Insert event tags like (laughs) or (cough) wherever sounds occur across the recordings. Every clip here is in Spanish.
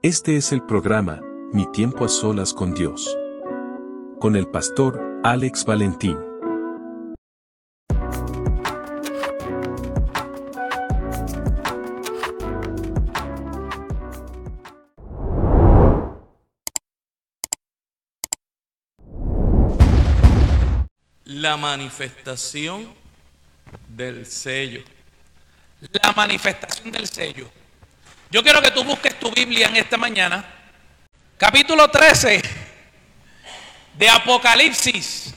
Este es el programa, Mi tiempo a solas con Dios. Con el pastor Alex Valentín. La manifestación del sello. La manifestación del sello. Yo quiero que tú busques tu Biblia en esta mañana. Capítulo 13 de Apocalipsis.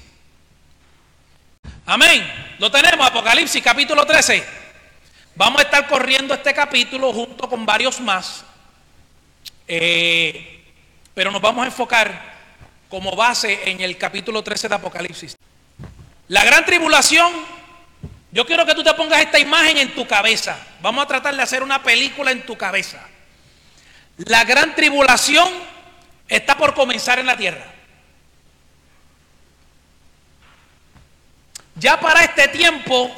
Amén. Lo tenemos, Apocalipsis capítulo 13. Vamos a estar corriendo este capítulo junto con varios más. Eh, pero nos vamos a enfocar como base en el capítulo 13 de Apocalipsis. La gran tribulación, yo quiero que tú te pongas esta imagen en tu cabeza. Vamos a tratar de hacer una película en tu cabeza. La gran tribulación está por comenzar en la tierra. Ya para este tiempo,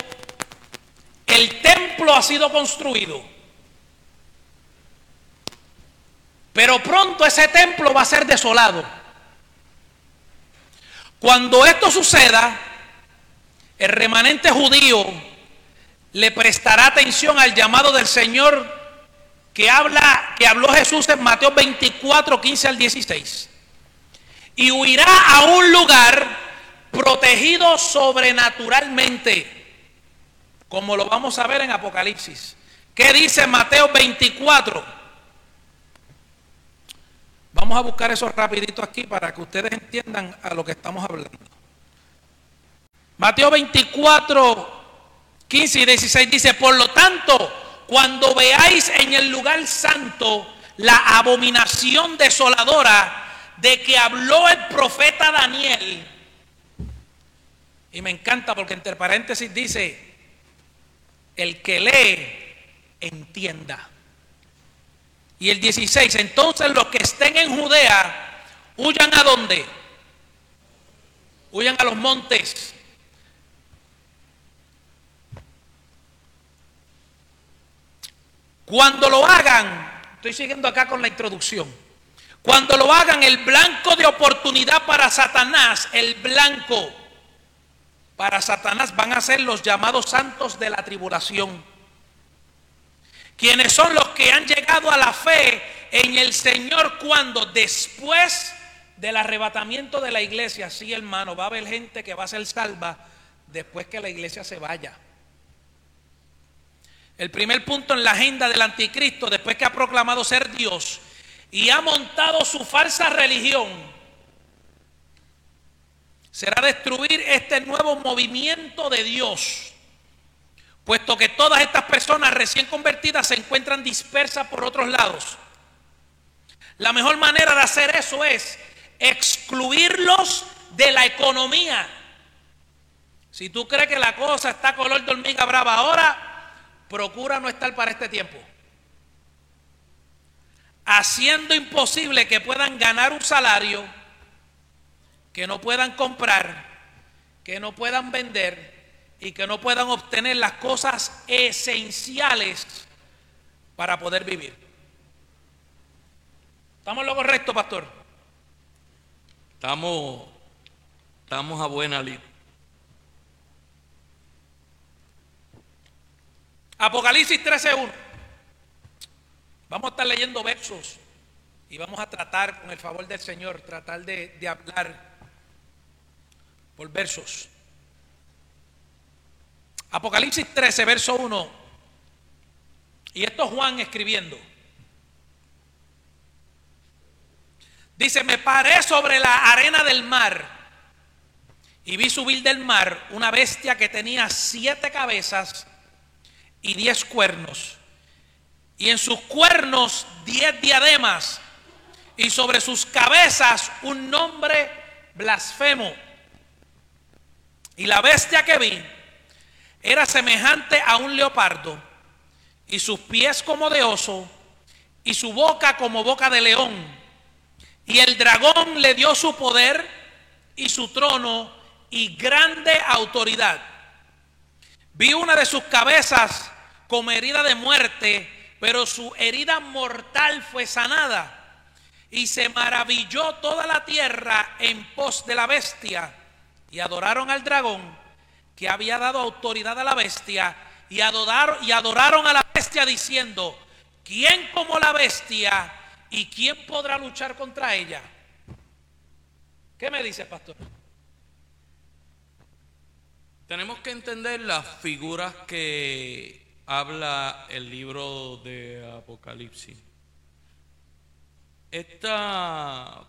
el templo ha sido construido. Pero pronto ese templo va a ser desolado. Cuando esto suceda, el remanente judío le prestará atención al llamado del Señor que habla que habló Jesús en Mateo 24, 15 al 16. Y huirá a un lugar protegido sobrenaturalmente, como lo vamos a ver en Apocalipsis. ¿Qué dice Mateo 24? Vamos a buscar eso rapidito aquí para que ustedes entiendan a lo que estamos hablando. Mateo 24, 15 y 16 dice, por lo tanto, cuando veáis en el lugar santo la abominación desoladora de que habló el profeta Daniel, y me encanta porque entre paréntesis dice, el que lee, entienda. Y el 16, entonces los que estén en Judea, huyan a dónde? Huyan a los montes. Cuando lo hagan, estoy siguiendo acá con la introducción. Cuando lo hagan, el blanco de oportunidad para Satanás, el blanco para Satanás van a ser los llamados santos de la tribulación. Quienes son los que han llegado a la fe en el Señor cuando después del arrebatamiento de la iglesia, sí hermano, va a haber gente que va a ser salva después que la iglesia se vaya. El primer punto en la agenda del anticristo, después que ha proclamado ser Dios y ha montado su falsa religión, será destruir este nuevo movimiento de Dios, puesto que todas estas personas recién convertidas se encuentran dispersas por otros lados. La mejor manera de hacer eso es excluirlos de la economía. Si tú crees que la cosa está color de hormiga brava ahora, procura no estar para este tiempo. Haciendo imposible que puedan ganar un salario, que no puedan comprar, que no puedan vender y que no puedan obtener las cosas esenciales para poder vivir. ¿Estamos lo correcto, pastor? Estamos, estamos a buena línea. Apocalipsis 13.1. Vamos a estar leyendo versos y vamos a tratar, con el favor del Señor, tratar de, de hablar por versos. Apocalipsis 13, verso 1. Y esto es Juan escribiendo. Dice, me paré sobre la arena del mar y vi subir del mar una bestia que tenía siete cabezas y diez cuernos, y en sus cuernos diez diademas, y sobre sus cabezas un nombre blasfemo. Y la bestia que vi era semejante a un leopardo, y sus pies como de oso, y su boca como boca de león. Y el dragón le dio su poder y su trono y grande autoridad. Vi una de sus cabezas como herida de muerte, pero su herida mortal fue sanada. Y se maravilló toda la tierra en pos de la bestia. Y adoraron al dragón que había dado autoridad a la bestia. Y adoraron, y adoraron a la bestia diciendo, ¿quién como la bestia y quién podrá luchar contra ella? ¿Qué me dice, pastor? Tenemos que entender las figuras que habla el libro de Apocalipsis. Esta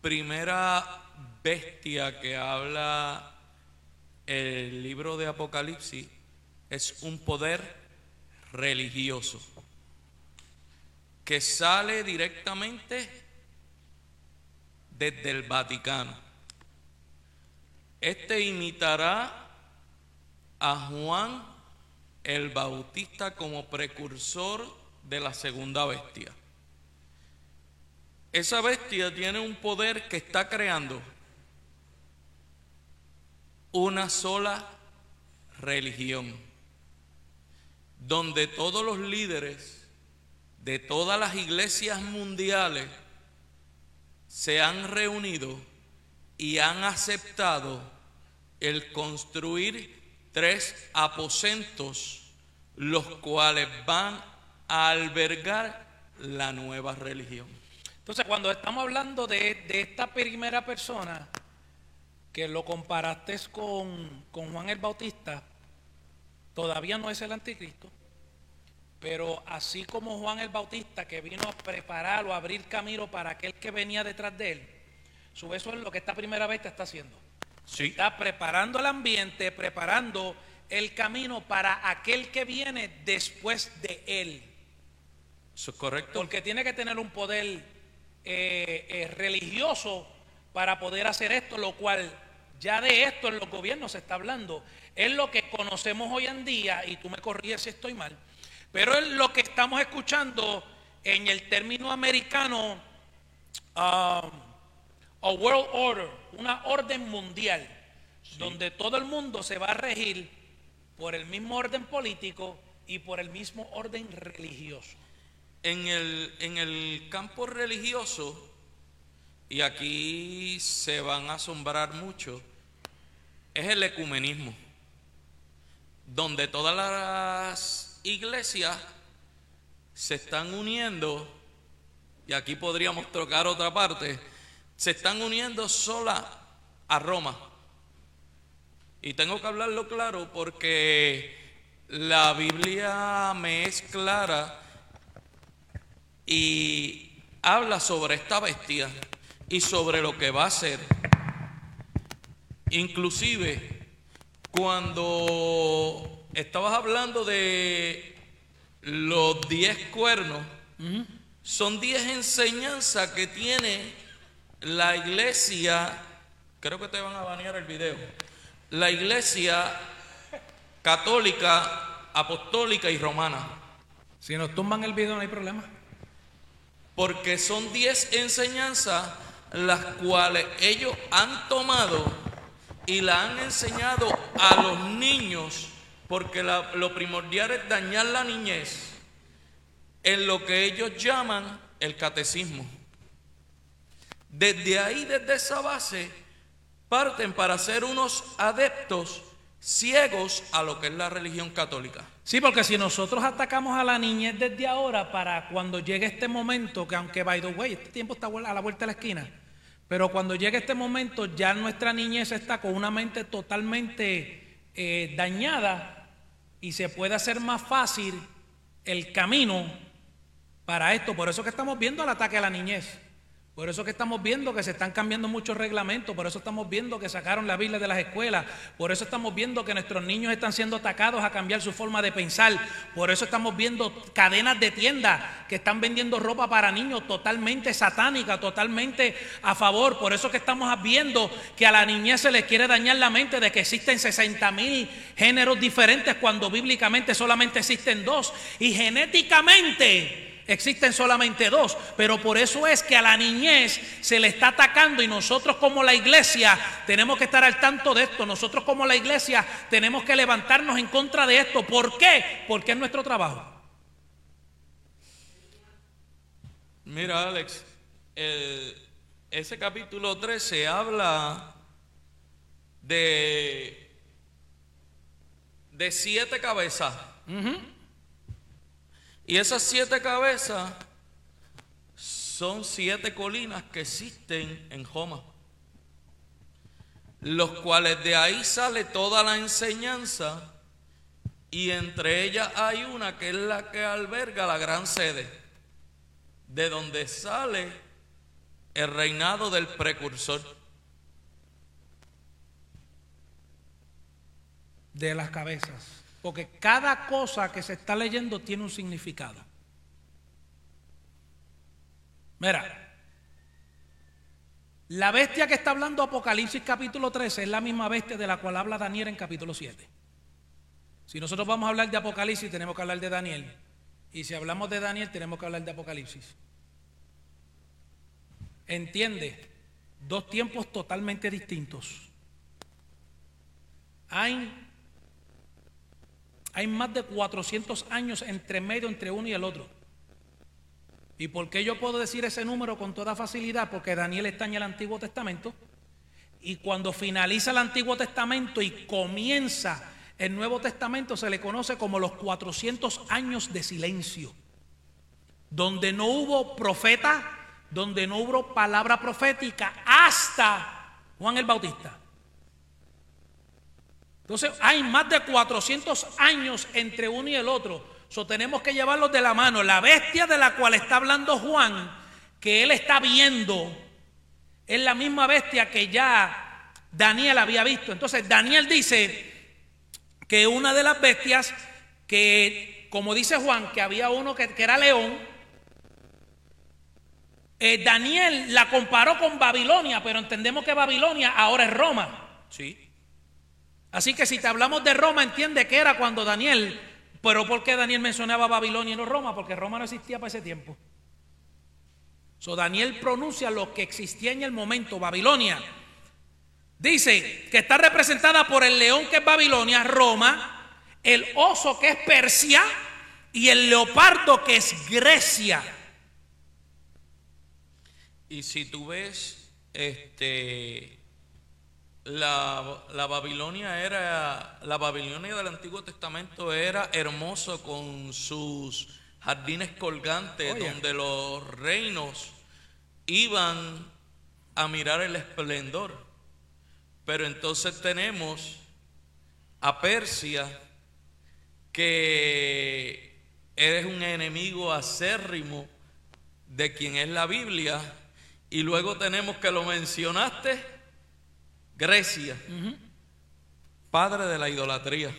primera bestia que habla el libro de Apocalipsis es un poder religioso que sale directamente desde el Vaticano. Este imitará a Juan el Bautista como precursor de la segunda bestia. Esa bestia tiene un poder que está creando una sola religión, donde todos los líderes de todas las iglesias mundiales se han reunido y han aceptado el construir tres aposentos, los cuales van a albergar la nueva religión. Entonces, cuando estamos hablando de, esta primera persona, que lo comparaste con, con Juan el Bautista, todavía no es el anticristo, pero así como Juan el Bautista que vino a preparar o abrir camino para aquel que venía detrás de él, su eso es lo que esta primera vez está haciendo. Está preparando el ambiente, preparando el camino para aquel que viene después de él. Eso es correcto. Porque tiene que tener un poder eh, eh, religioso para poder hacer esto, lo cual ya de esto en los gobiernos se está hablando. Es lo que conocemos hoy en día, y tú me corrías si estoy mal, pero es lo que estamos escuchando en el término americano, um, a world order, una orden mundial, donde todo el mundo se va a regir por el mismo orden político y por el mismo orden religioso. En el, en el campo religioso, y aquí se van a asombrar mucho, es el ecumenismo, donde todas las iglesias se están uniendo, y aquí podríamos trocar otra parte, se están uniendo sola a Roma. Y tengo que hablarlo claro porque la Biblia me es clara y habla sobre esta bestia y sobre lo que va a hacer. Inclusive, cuando estabas hablando de los diez cuernos, son diez enseñanzas que tiene la iglesia, creo que te van a banear el video, la iglesia católica, apostólica y romana. Si nos tumban el video no hay problema porque son diez enseñanzas las cuales ellos han tomado y la han enseñado a los niños, porque lo primordial es dañar la niñez en lo que ellos llaman el catecismo. Desde ahí, desde esa base, parten para ser unos adeptos ciegos a lo que es la religión católica. Sí, porque si nosotros atacamos a la niñez desde ahora para cuando llegue este momento, que aunque by the way, este tiempo está a la vuelta de la esquina, pero cuando llegue este momento ya nuestra niñez está con una mente totalmente eh, dañada y se puede hacer más fácil el camino para esto. Por eso que estamos viendo el ataque a la niñez. Por eso que estamos viendo que se están cambiando muchos reglamentos, por eso estamos viendo que sacaron la Biblia de las escuelas, por eso estamos viendo que nuestros niños están siendo atacados a cambiar su forma de pensar, por eso estamos viendo cadenas de tiendas que están vendiendo ropa para niños totalmente satánica, totalmente a favor, por eso que estamos viendo que a la niñez se les quiere dañar la mente de que existen 60 mil géneros diferentes cuando bíblicamente solamente existen dos y genéticamente Existen solamente dos, pero por eso es que a la niñez se le está atacando y nosotros como la iglesia tenemos que estar al tanto de esto. Nosotros como la iglesia tenemos que levantarnos en contra de esto. ¿Por qué? Porque es nuestro trabajo. Mira, Alex, el- ese capítulo 13 habla de, de siete cabezas. Y esas siete cabezas son siete colinas que existen en Joma, los cuales de ahí sale toda la enseñanza y entre ellas hay una que es la que alberga la gran sede, de donde sale el reinado del precursor. de las cabezas. Porque cada cosa que se está leyendo tiene un significado. Mira, la bestia que está hablando Apocalipsis capítulo 13 es la misma bestia de la cual habla Daniel en capítulo 7. Si nosotros vamos a hablar de Apocalipsis, tenemos que hablar de Daniel. Y si hablamos de Daniel, tenemos que hablar de Apocalipsis. Entiende, dos tiempos totalmente distintos. Hay hay más de 400 años entre medio entre uno y el otro. ¿Y por qué yo puedo decir ese número con toda facilidad? Porque Daniel está en el Antiguo Testamento. Y cuando finaliza el Antiguo Testamento y comienza el Nuevo Testamento, se le conoce como los 400 años de silencio. Donde no hubo profeta, donde no hubo palabra profética hasta Juan el Bautista. Entonces hay más de 400 años entre uno y el otro. So, tenemos que llevarlos de la mano. La bestia de la cual está hablando Juan, que él está viendo, es la misma bestia que ya Daniel había visto. Entonces Daniel dice que una de las bestias, que como dice Juan, que había uno que, era león, eh, Daniel la comparó con Babilonia, pero entendemos que Babilonia ahora es Roma. Sí. Así que si te hablamos de Roma, entiende que era cuando Daniel, pero ¿por qué Daniel mencionaba Babilonia y no Roma? Porque Roma no existía para ese tiempo. So Daniel pronuncia lo que existía en el momento, Babilonia. Dice que está representada por el león que es Babilonia, Roma, el oso que es Persia y el leopardo que es Grecia. Y si tú ves, este, la, la Babilonia era, la Babilonia del Antiguo Testamento era hermoso con sus jardines colgantes, Oye. donde los reinos iban a mirar el esplendor. Pero entonces tenemos a Persia, que eres un enemigo acérrimo de quien es la Biblia, y luego tenemos que lo mencionaste, Grecia, padre de la idolatría,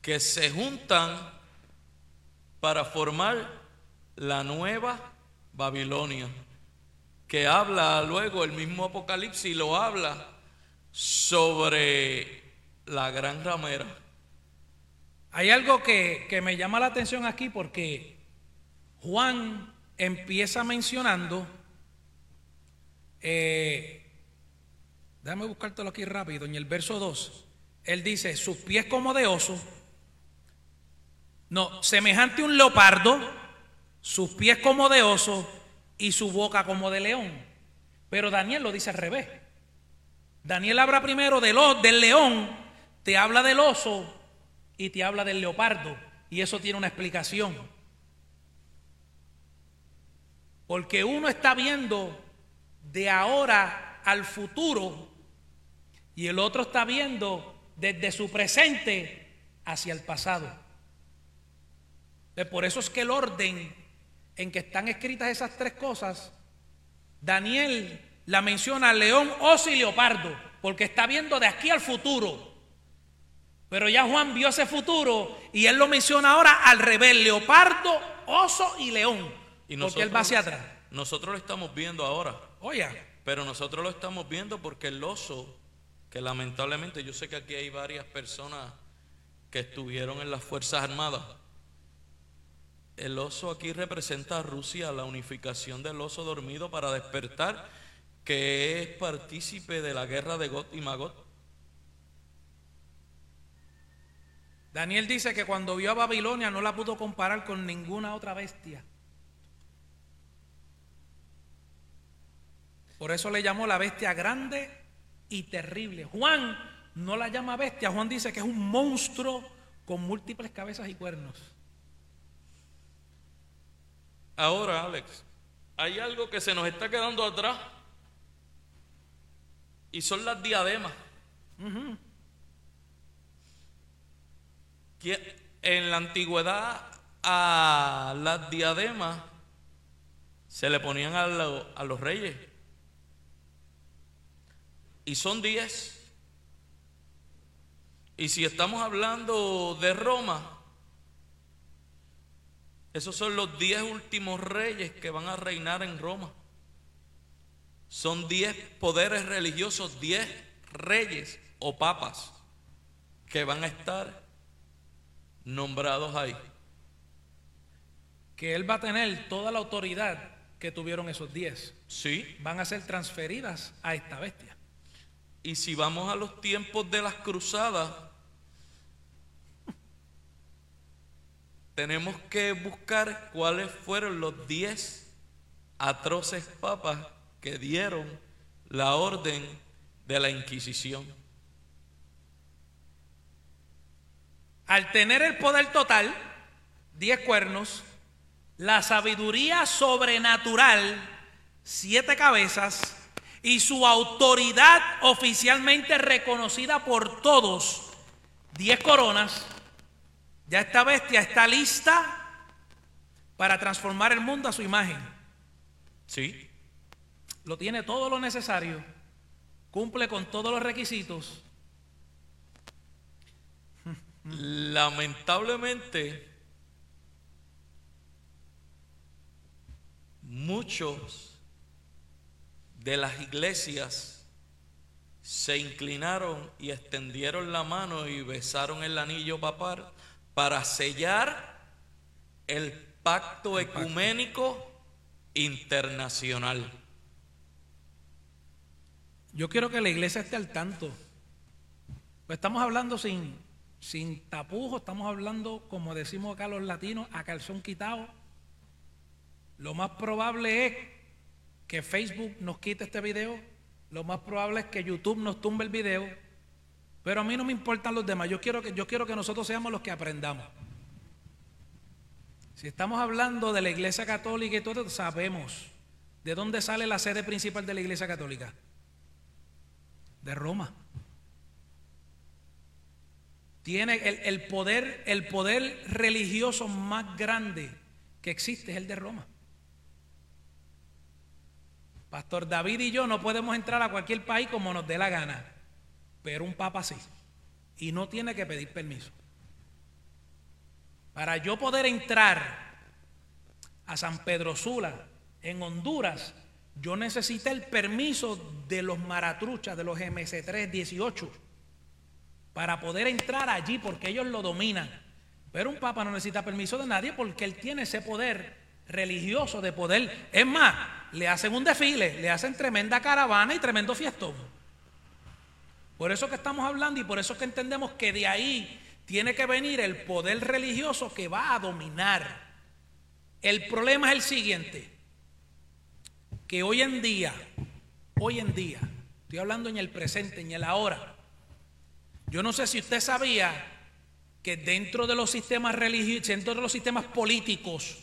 que se juntan para formar la nueva Babilonia, que habla luego el mismo Apocalipsis, lo habla sobre la gran ramera. Hay algo que, que me llama la atención aquí porque Juan empieza mencionando, eh, déjame buscártelo aquí rápido, en el verso 2, él dice, sus pies como de oso, no, semejante a un leopardo, sus pies como de oso y su boca como de león. Pero Daniel lo dice al revés. Daniel habla primero del, del león, te habla del oso y te habla del leopardo. Y eso tiene una explicación. Porque uno está viendo de ahora al futuro y el otro está viendo desde su presente hacia el pasado. Por eso es que el orden en que están escritas esas tres cosas, Daniel la menciona león, oso y leopardo, porque está viendo de aquí al futuro. Pero ya Juan vio ese futuro y él lo menciona ahora al revés, leopardo, oso y león. Y porque él va hacia atrás. Nosotros lo estamos viendo ahora. Oye, Pero nosotros lo estamos viendo porque el oso, que lamentablemente yo sé que aquí hay varias personas que estuvieron en las Fuerzas Armadas. El oso aquí representa a Rusia, la unificación del oso dormido para despertar, que es partícipe de la guerra de Gog y Magog. Daniel dice que cuando vio a Babilonia no la pudo comparar con ninguna otra bestia. Por eso le llamó la bestia grande y terrible. Juan no la llama bestia, Juan dice que es un monstruo con múltiples cabezas y cuernos. Ahora, Alex, hay algo que se nos está quedando atrás y son las diademas. En la antigüedad a las diademas se le ponían a, a los reyes. Y son diez. Y si estamos hablando de Roma, esos son los diez últimos reyes que van a reinar en Roma. Son diez poderes religiosos, diez reyes o papas que van a estar nombrados ahí. Que él va a tener toda la autoridad que tuvieron esos diez. Sí. Van a ser transferidas a esta bestia. Y si vamos a los tiempos de las cruzadas, tenemos que buscar cuáles fueron los diez atroces papas que dieron la orden de la Inquisición. Al tener el poder total, diez cuernos, la sabiduría sobrenatural, siete cabezas, y su autoridad oficialmente reconocida por todos, diez coronas, ya esta bestia está lista para transformar el mundo a su imagen. Sí. Lo tiene todo lo necesario, cumple con todos los requisitos. Lamentablemente, muchos de las iglesias se inclinaron y extendieron la mano y besaron el anillo papal para sellar el pacto ecuménico internacional. Yo quiero que la iglesia esté al tanto. Pues estamos hablando sin, sin tapujos, estamos hablando, como decimos acá los latinos, a calzón quitado. Lo más probable es que Facebook nos quite este video, lo más probable es que YouTube nos tumbe el video, pero a mí no me importan los demás. Yo quiero que, yo quiero que nosotros seamos los que aprendamos. Si estamos hablando de la iglesia católica y todo, sabemos de dónde sale la sede principal de la iglesia católica. De Roma. Tiene el, el poder, el poder religioso más grande que existe es el de Roma. Pastor David y yo no podemos entrar a cualquier país como nos dé la gana pero un papa sí. Y no tiene que pedir permiso. Para yo poder entrar a San Pedro Sula, en Honduras, yo necesité el permiso de los maratruchas, de los MC3 18, para poder entrar allí porque ellos lo dominan. Pero un papa no necesita permiso de nadie porque él tiene ese poder religioso de poder. Es más, le hacen un desfile, le hacen tremenda caravana y tremendo fiestón. Por eso que estamos hablando y por eso que entendemos que de ahí tiene que venir el poder religioso que va a dominar. El problema es el siguiente, que hoy en día, hoy en día, estoy hablando en el presente, en el ahora, yo no sé si usted sabía que dentro de los sistemas religiosos, dentro de los sistemas políticos,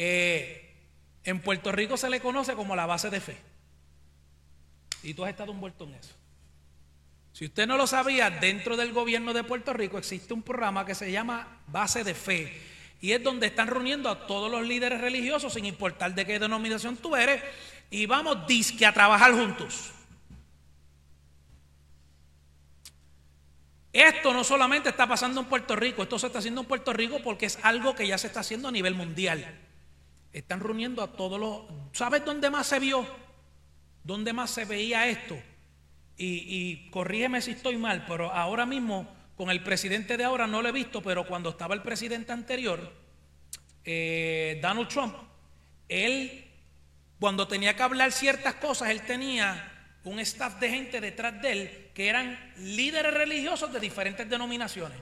eh, en Puerto Rico se le conoce como la base de fe. Y tú has estado envuelto en eso. Si usted no lo sabía, dentro del gobierno de Puerto Rico existe un programa que se llama Base de Fe. Y es donde están reuniendo a todos los líderes religiosos, sin importar de qué denominación tú eres, y vamos disque a trabajar juntos. Esto no solamente está pasando en Puerto Rico, esto se está haciendo en Puerto Rico porque es algo que ya se está haciendo a nivel mundial. Están reuniendo a todos los... ¿Sabes dónde más se vio? ¿Dónde más se veía esto? y, corrígeme si estoy mal, pero ahora mismo con el presidente de ahora no lo he visto, pero cuando estaba el presidente anterior, eh, Donald Trump, él, cuando tenía que hablar ciertas cosas, él tenía un staff de gente detrás de él que eran líderes religiosos de diferentes denominaciones.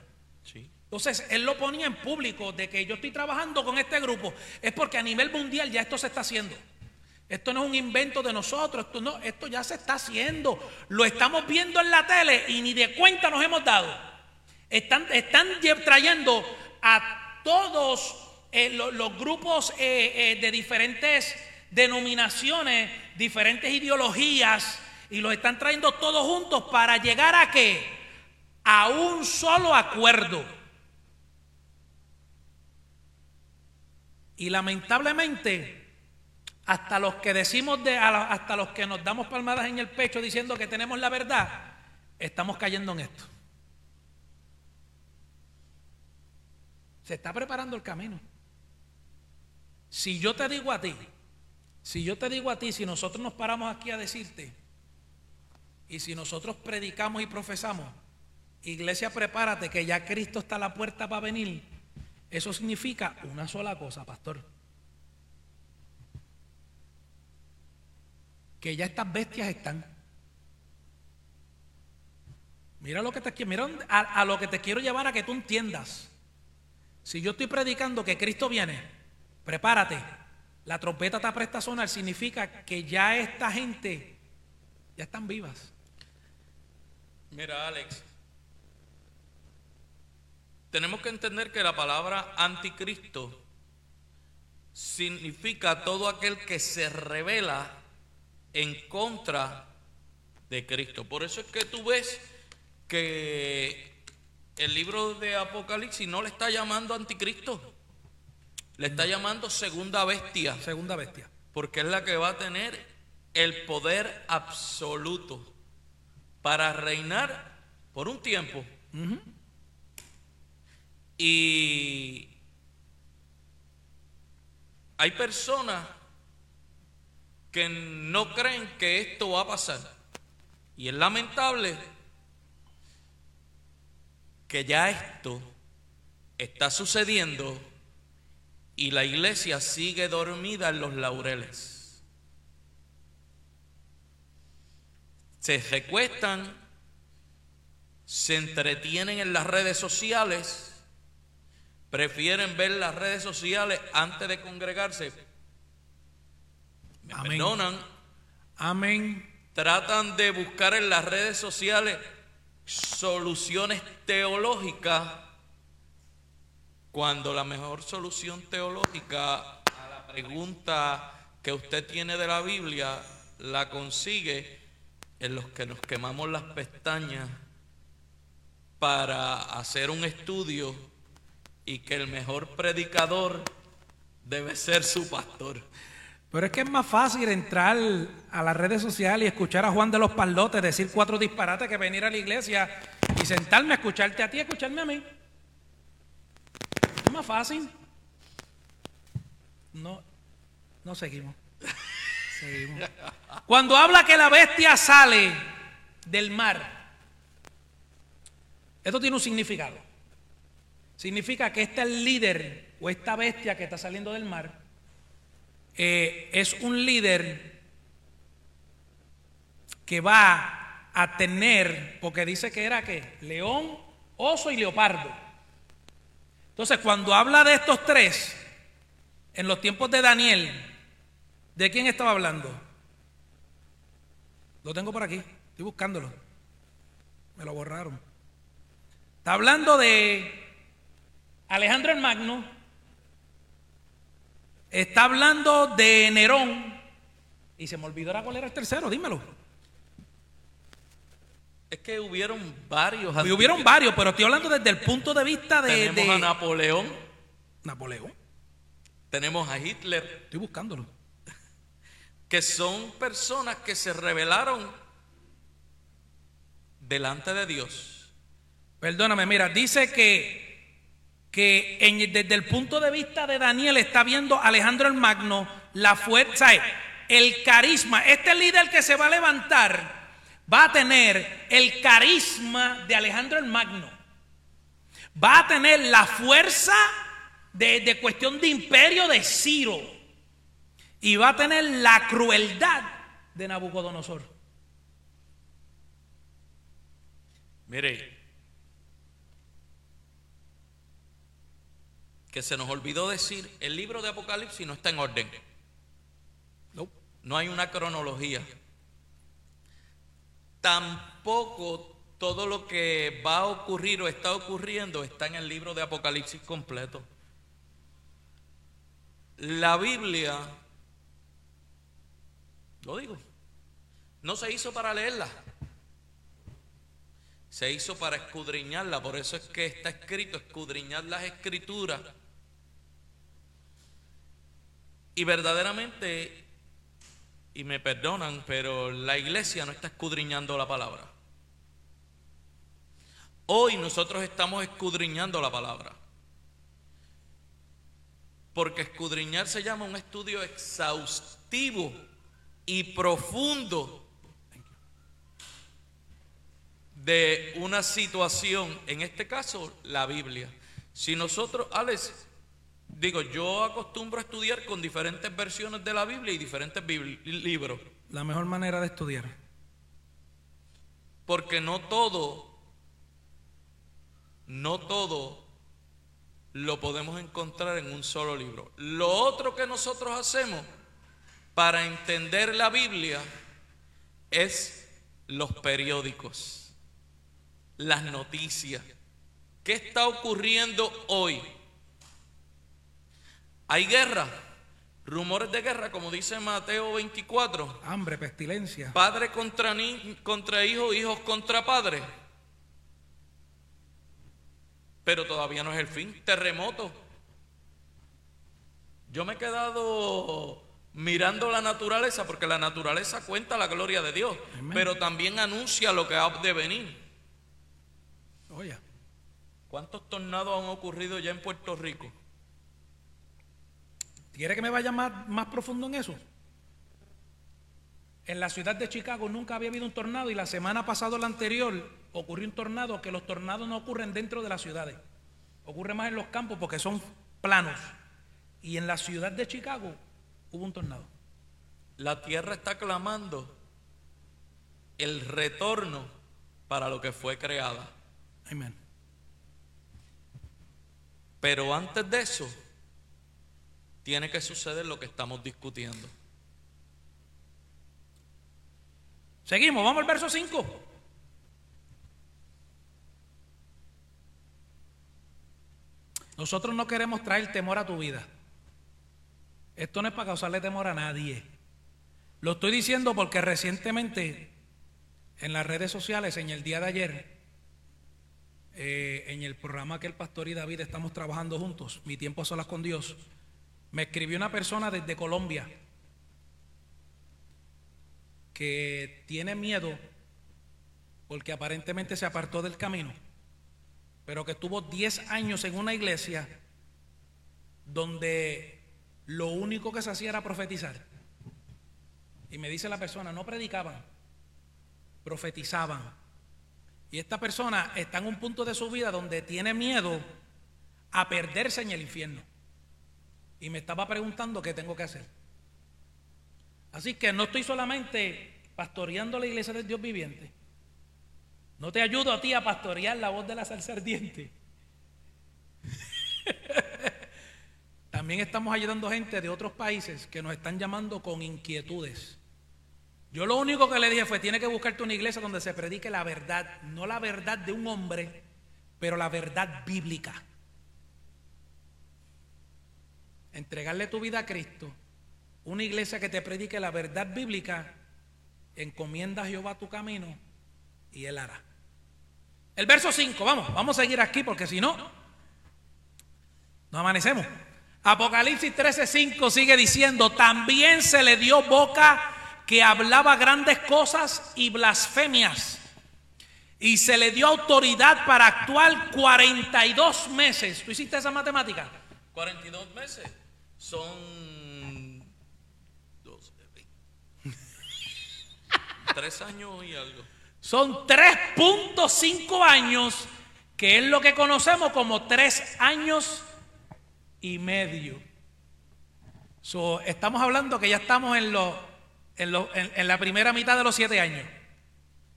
Entonces, él lo ponía en público de que yo estoy trabajando con este grupo. Es porque a nivel mundial ya esto se está haciendo. Esto no es un invento de nosotros, esto, no, esto ya se está haciendo. Lo estamos viendo en la tele y ni de cuenta nos hemos dado. Están, están trayendo a todos eh, los, grupos eh, eh, de diferentes denominaciones, diferentes ideologías, y los están trayendo todos juntos para llegar a qué? A un solo acuerdo. Y lamentablemente, hasta los que decimos de, hasta los que nos damos palmadas en el pecho diciendo que tenemos la verdad, estamos cayendo en esto. Se está preparando el camino. Si yo te digo a ti, si yo te digo a ti, si nosotros nos paramos aquí a decirte, y si nosotros predicamos y profesamos, iglesia, prepárate que ya Cristo está a la puerta para venir, eso significa una sola cosa, pastor. Que ya estas bestias están. Mira lo que te mira a lo que te quiero llevar a que tú entiendas. Si yo estoy predicando que Cristo viene, prepárate. La trompeta te presta a sonar, significa que ya esta gente ya están vivas. Mira, Alex, tenemos que entender que la palabra anticristo significa todo aquel que se revela en contra de Cristo. Por eso es que tú ves que el libro de Apocalipsis no le está llamando anticristo, le está llamando segunda bestia. Segunda bestia. Porque es la que va a tener el poder absoluto para reinar por un tiempo. Y hay personas que no creen que esto va a pasar. Y es lamentable que ya esto está sucediendo y la iglesia sigue dormida en los laureles. Se recuestan, se entretienen en las redes sociales, prefieren ver las redes sociales antes de congregarse. Me perdonan. Amén. Tratan de buscar en las redes sociales soluciones teológicas cuando la mejor solución teológica a la pregunta que usted tiene de la Biblia la consigue en los que nos quemamos las pestañas para hacer un estudio y que el mejor predicador debe ser su pastor. Pero es que es más fácil entrar a las redes sociales y escuchar a Juan de los Palotes decir cuatro disparates que venir a la iglesia y sentarme a escucharte a ti y escucharme a mí. Es más fácil. No, no seguimos. Seguimos. Cuando habla que la bestia sale del mar, esto tiene un significado. Significa que este líder o esta bestia que está saliendo del mar eh, es un líder que va a tener, porque dice que era que león, oso y leopardo. Entonces, cuando habla de estos tres, en los tiempos de Daniel, ¿de quién estaba hablando? Lo tengo por aquí, estoy buscándolo. Me lo borraron. Está hablando de Alejandro el Magno, Está hablando de Nerón. Y se me olvidó cuál era el tercero, dímelo. Es que hubieron varios. hubieron varios, pero estoy hablando desde el punto de vista de. Tenemos a Napoleón. Napoleón. Tenemos a Hitler. Estoy buscándolo. (laughs) Que son personas que se rebelaron delante de Dios. Perdóname, mira, dice que que desde el punto de vista de Daniel está viendo Alejandro el Magno la fuerza, el carisma. Este líder que se va a levantar va a tener el carisma de Alejandro el Magno. Va a tener la fuerza de, de cuestión de imperio de Ciro. Y va a tener la crueldad de Nabucodonosor. Mire, que se nos olvidó decir, el libro de Apocalipsis no está en orden. No. No hay una cronología. Tampoco todo lo que va a ocurrir o está ocurriendo está en el libro de Apocalipsis completo. La Biblia, lo digo, no se hizo para leerla, se hizo para escudriñarla, por eso es que está escrito, escudriñar las escrituras. Y verdaderamente, y me perdonan, pero la iglesia no está escudriñando la palabra. Hoy nosotros estamos escudriñando la palabra. Porque escudriñar se llama un estudio exhaustivo y profundo de una situación, en este caso la Biblia. Si nosotros, Alex, digo, yo acostumbro a estudiar con diferentes versiones de la Biblia y diferentes libros. La mejor manera de estudiar. Porque no todo, no todo lo podemos encontrar en un solo libro. Lo otro que nosotros hacemos para entender la Biblia es los periódicos, las noticias. ¿Qué está ocurriendo hoy? Hay guerra, rumores de guerra, como dice Mateo 24. Hambre, pestilencia. Padre contra, contra hijo, hijos contra padre. Pero todavía no es el fin. Terremoto. Yo me he quedado mirando la naturaleza porque la naturaleza cuenta la gloria de Dios, pero también anuncia lo que ha de venir. Oye. ¿Cuántos tornados han ocurrido ya en Puerto Rico? ¿Quiere que me vaya más, más profundo en eso? En la ciudad de Chicago nunca había habido un tornado y la semana pasada, la anterior, ocurrió un tornado, que los tornados no ocurren dentro de las ciudades, ocurre más en los campos porque son planos. Y en la ciudad de Chicago hubo un tornado. La tierra está clamando el retorno para lo que fue creada. Amén. Pero antes de eso, tiene que suceder lo que estamos discutiendo. Seguimos, vamos al verso 5. Nosotros no queremos traer temor a tu vida. Esto no es para causarle temor a nadie. Lo estoy diciendo porque recientemente en las redes sociales, en el día de ayer, eh, en el programa que el pastor y David estamos trabajando juntos, Mi tiempo a solas con Dios, me escribió una persona desde Colombia que tiene miedo porque aparentemente se apartó del camino pero que estuvo 10 años en una iglesia donde lo único que se hacía era profetizar. Y me dice la persona, no predicaban, profetizaban. Y esta persona está en un punto de su vida donde tiene miedo a perderse en el infierno. Y me estaba preguntando qué tengo que hacer. Así que no estoy solamente pastoreando la iglesia del Dios viviente, no te ayudo a ti a pastorear la voz de la salsa ardiente. (laughs) También estamos ayudando gente de otros países que nos están llamando con inquietudes. Yo lo único que le dije fue, tiene que buscarte una iglesia donde se predique la verdad, no la verdad de un hombre, pero la verdad bíblica. Entregarle tu vida a Cristo, una iglesia que te predique la verdad bíblica, encomienda a Jehová tu camino y Él hará. El verso 5, vamos, vamos a seguir aquí porque si no, no amanecemos. Apocalipsis 13:5 sigue diciendo, también se le dio boca que hablaba grandes cosas y blasfemias. Y se le dio autoridad para actuar 42 meses. ¿Tú hiciste esa matemática? 42 meses. Son 12, 20. (laughs) Tres años y algo. Son 3.5 años, que es lo que conocemos como tres años y medio. estamos hablando que ya estamos en, en, la primera mitad de los siete años.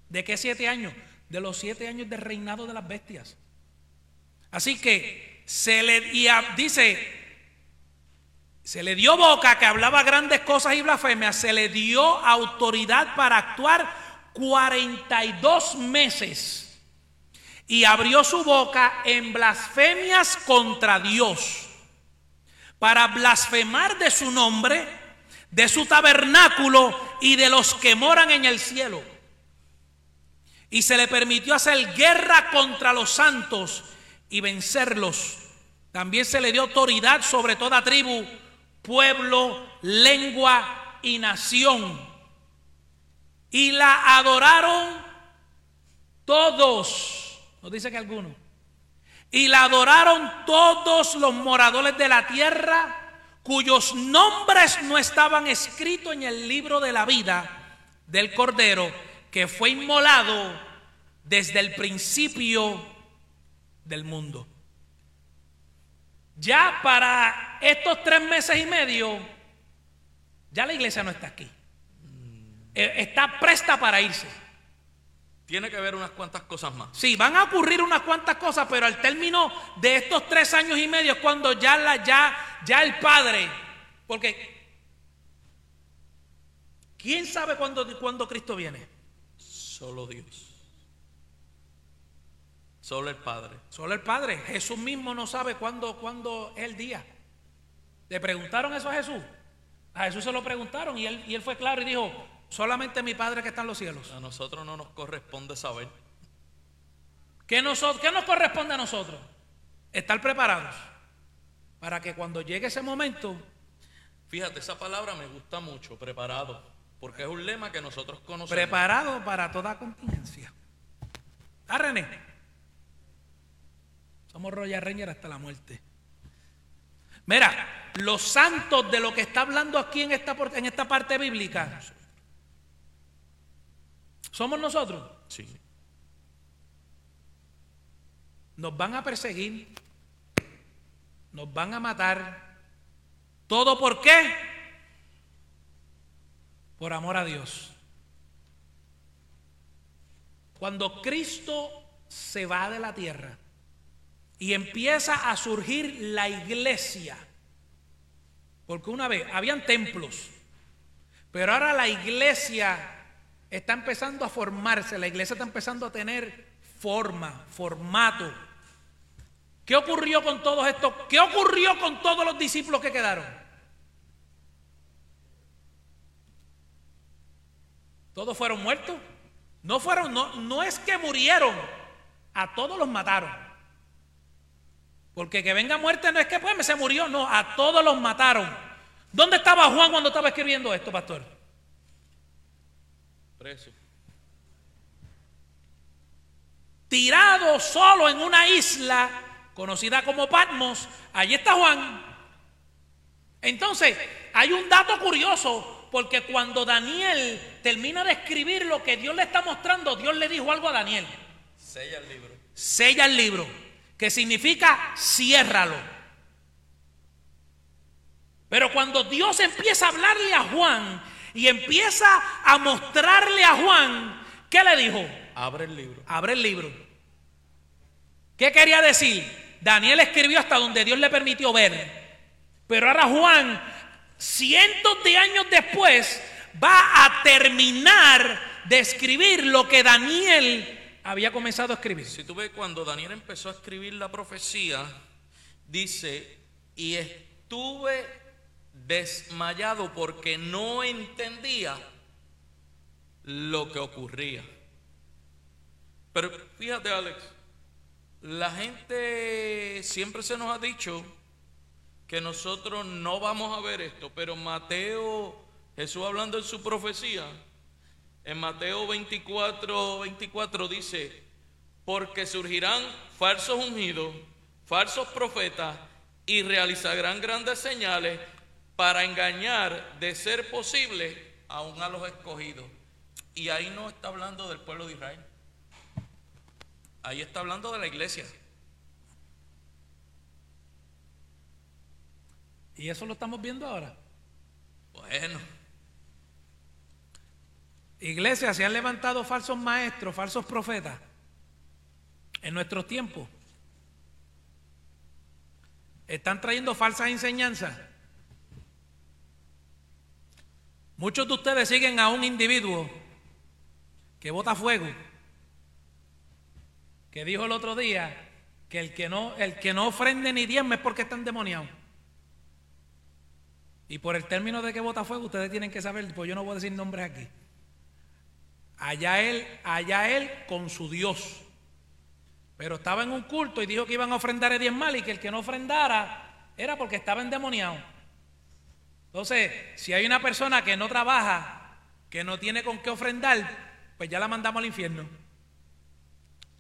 ¿De qué siete años? De los siete años de reinado de las bestias. Así que se le dice, Se le dio boca que hablaba grandes cosas y blasfemias. Se le dio autoridad para actuar 42 meses. Y abrió su boca en blasfemias contra Dios. Para blasfemar de su nombre, de su tabernáculo y de los que moran en el cielo. Y se le permitió hacer guerra contra los santos y vencerlos. También se le dio autoridad sobre toda tribu pueblo, lengua y nación. Y la adoraron todos. Nos dice que algunos. Y la adoraron todos los moradores de la tierra cuyos nombres no estaban escritos en el libro de la vida del Cordero que fue inmolado desde el principio del mundo. Ya para estos tres meses y medio, ya la iglesia no está aquí. Eh, está presta para irse. Tiene que haber unas cuantas cosas más. Sí, van a ocurrir unas cuantas cosas, pero al término de estos tres años y medio es cuando ya, la, ya, ya el Padre, porque ¿quién sabe cuándo, cuándo Cristo viene? Solo Dios. Solo el Padre. Solo el Padre. Jesús mismo no sabe cuándo, cuándo es el día. ¿Le preguntaron eso a Jesús? A Jesús se lo preguntaron y él, y él fue claro y dijo, solamente mi Padre que está en los cielos. A nosotros no nos corresponde saber. ¿Qué, nosotros, ¿Qué nos corresponde a nosotros? Estar preparados para que cuando llegue ese momento... Fíjate, esa palabra me gusta mucho, preparado, porque es un lema que nosotros conocemos. Preparado para toda contingencia. ¿Ah, René? Somos Royal Ranger hasta la muerte. Mira, los santos de lo que está hablando aquí en esta, en esta parte bíblica, ¿somos nosotros? Sí. Nos van a perseguir, nos van a matar. ¿Todo por qué? Por amor a Dios. Cuando Cristo se va de la tierra, y empieza a surgir la iglesia. Porque una vez habían templos, pero ahora la iglesia está empezando a formarse, la iglesia está empezando a tener forma, formato. ¿Qué ocurrió con todos estos? ¿Qué ocurrió con todos los discípulos que quedaron? ¿Todos fueron muertos? No fueron, no, no es que murieron, a todos los mataron. Porque que venga muerte no es que pues se murió, no, a todos los mataron. ¿Dónde estaba Juan cuando estaba escribiendo esto, pastor? Preso. Tirado solo en una isla conocida como Patmos, allí está Juan. Entonces, hay un dato curioso, porque cuando Daniel termina de escribir lo que Dios le está mostrando, Dios le dijo algo a Daniel. Sella el libro. Sella el libro que significa ciérralo. Pero cuando Dios empieza a hablarle a Juan y empieza a mostrarle a Juan, ¿qué le dijo? Abre el libro. Abre el libro. ¿Qué quería decir? Daniel escribió hasta donde Dios le permitió ver. Pero ahora Juan, cientos de años después, va a terminar de escribir lo que Daniel había comenzado a escribir. Si tú ves cuando Daniel empezó a escribir la profecía, dice, y estuve desmayado porque no entendía lo que ocurría. Pero fíjate Alex, la gente siempre se nos ha dicho que nosotros no vamos a ver esto, pero Mateo, Jesús hablando en su profecía, en Mateo 24, 24 dice, porque surgirán falsos ungidos, falsos profetas y realizarán grandes señales para engañar, de ser posible, aún a los escogidos. Y ahí no está hablando del pueblo de Israel. Ahí está hablando de la iglesia. ¿Y eso lo estamos viendo ahora? Bueno. Iglesia, se han levantado falsos maestros, falsos profetas en nuestros tiempos. Están trayendo falsas enseñanzas. Muchos de ustedes siguen a un individuo que bota fuego, que dijo el otro día que el que no, el que no ofrende ni diezme es porque está endemoniado. Y por el término de que bota fuego, ustedes tienen que saber, pues yo no voy a decir nombres aquí. Allá él, allá él con su Dios. Pero estaba en un culto y dijo que iban a ofrendar a diezmal y que el que no ofrendara era porque estaba endemoniado. Entonces, si hay una persona que no trabaja, que no tiene con qué ofrendar, pues ya la mandamos al infierno.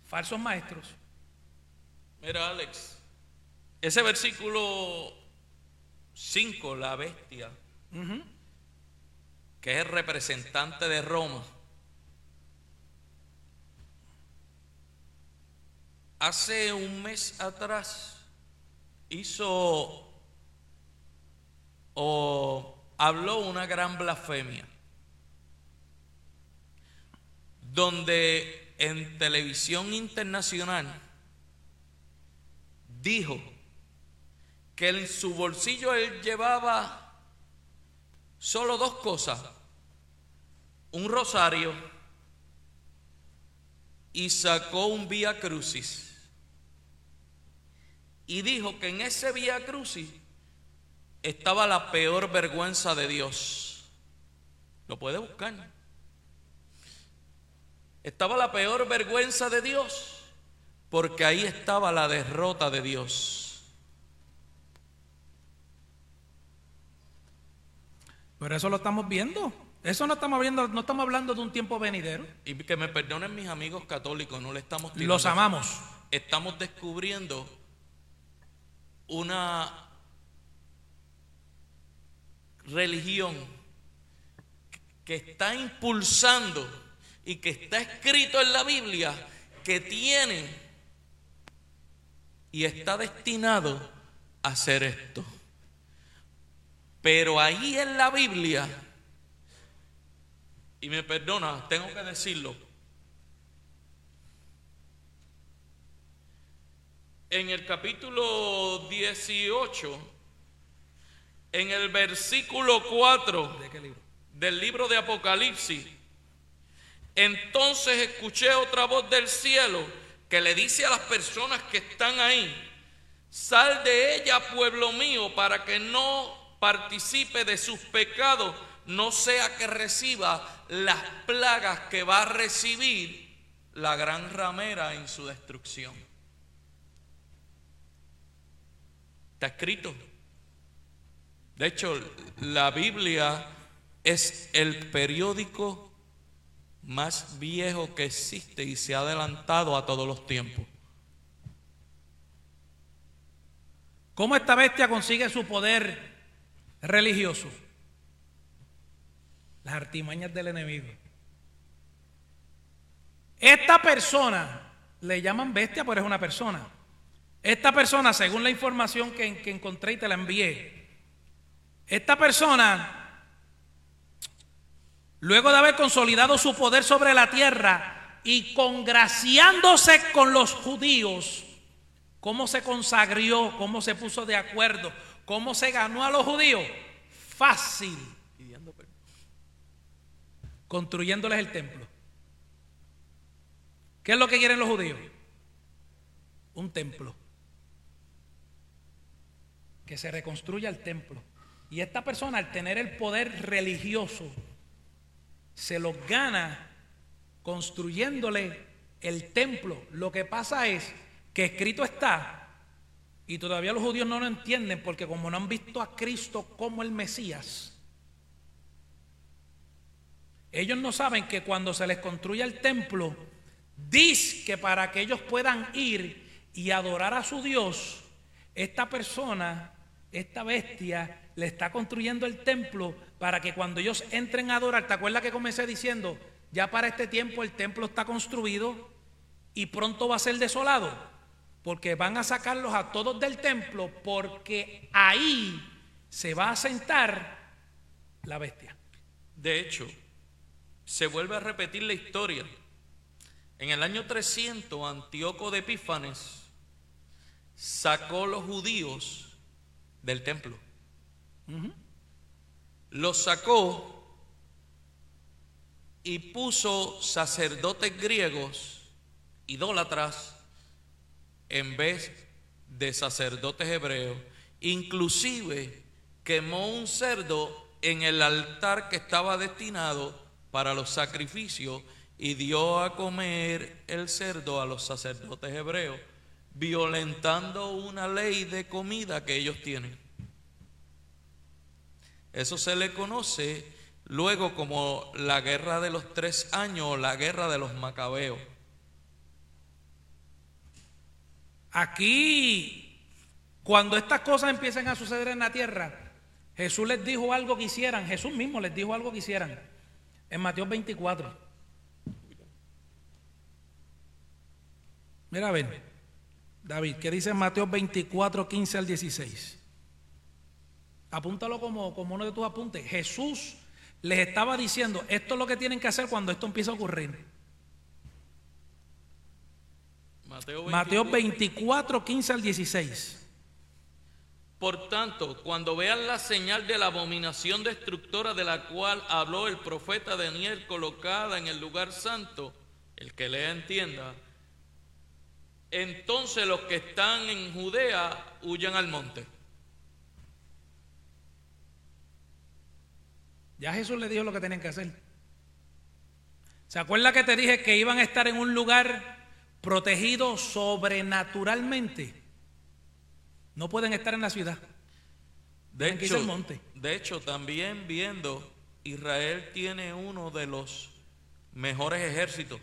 Falsos maestros. Mira, Alex, ese versículo 5, la bestia, que es el representante de Roma, hace un mes atrás hizo o habló una gran blasfemia, donde en televisión internacional dijo que en su bolsillo él llevaba solo dos cosas, un rosario y sacó un vía crucis. Y dijo que en ese vía crucis estaba la peor vergüenza de Dios. Lo puede buscar. Estaba la peor vergüenza de Dios porque ahí estaba la derrota de Dios. Pero eso lo estamos viendo. Eso no estamos viendo, no estamos hablando de un tiempo venidero. Y que me perdonen mis amigos católicos, no le estamos tirando. Los amamos. Estamos descubriendo una religión que está impulsando y que está escrito en la Biblia que tiene y está destinado a hacer esto. Pero ahí en la Biblia, y me perdona, tengo que decirlo, en el capítulo 18, en el versículo 4 del libro de Apocalipsis, entonces escuché otra voz del cielo que le dice a las personas que están ahí, sal de ella, pueblo mío, para que no participe de sus pecados, no sea que reciba las plagas que va a recibir la gran ramera en su destrucción. Está escrito. De hecho, la Biblia es el periódico más viejo que existe y se ha adelantado a todos los tiempos. ¿Cómo esta bestia consigue su poder religioso? Las artimañas del enemigo. Esta persona, le llaman bestia, pero es una persona. Esta persona, según la información que, encontré y te la envié, esta persona luego de haber consolidado su poder sobre la tierra y congraciándose con los judíos, ¿cómo se consagró? ¿Cómo se puso de acuerdo? ¿Cómo se ganó a los judíos? Fácil. Construyéndoles el templo. ¿Qué es lo que quieren los judíos? Un templo. Que se reconstruya el templo. Y esta persona, al tener el poder religioso, se los gana construyéndole el templo. Lo que pasa es que escrito está, y todavía los judíos no lo entienden porque como no han visto a Cristo como el Mesías, ellos no saben que cuando se les construya el templo, dice que para que ellos puedan ir y adorar a su Dios, esta persona, esta bestia, le está construyendo el templo para que cuando ellos entren a adorar, ¿te acuerdas que comencé diciendo, ya para este tiempo el templo está construido y pronto va a ser desolado? Porque van a sacarlos a todos del templo porque ahí se va a sentar la bestia. De hecho, se vuelve a repetir la historia. En el año 300, Antíoco de Epífanes sacó los judíos del templo. Los sacó y puso sacerdotes griegos, idólatras, en vez de sacerdotes hebreos. Inclusive quemó un cerdo en el altar que estaba destinado para los sacrificios y dio a comer el cerdo a los sacerdotes hebreos, violentando una ley de comida que ellos tienen. Eso se le conoce luego como la guerra de los tres años o la guerra de los macabeos. Aquí, cuando estas cosas empiezan a suceder en la tierra, Jesús les dijo algo que hicieran, Jesús mismo les dijo algo que hicieran. En Mateo 24. Mira a ver, David, ¿qué dice Mateo 24, 15 al 16? Apúntalo como, como uno de tus apuntes. Jesús les estaba diciendo, esto es lo que tienen que hacer cuando esto empieza a ocurrir. Mateo 24, 15 al 16. Por tanto, cuando vean la señal de la abominación destructora de la cual habló el profeta Daniel colocada en el lugar santo, el que lea entienda, entonces los que están en Judea huyan al monte. Ya Jesús le dijo lo que tenían que hacer. ¿Se acuerda que te dije que iban a estar en un lugar protegido sobrenaturalmente? No pueden estar en la ciudad. De hecho, monte. de hecho, también viendo, Israel tiene uno de los mejores ejércitos.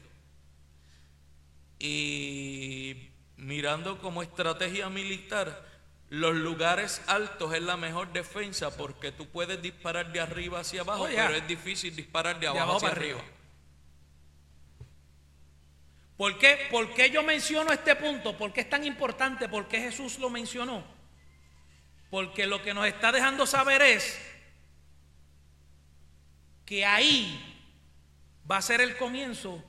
Y mirando como estrategia militar, los lugares altos es la mejor defensa porque tú puedes disparar de arriba hacia abajo, oh, pero es difícil disparar de abajo, hacia arriba. ¿Por qué? ¿Por qué yo menciono este punto? ¿Por qué es tan importante? ¿Por qué Jesús lo mencionó? Porque lo que nos está dejando saber es que ahí va a ser el comienzo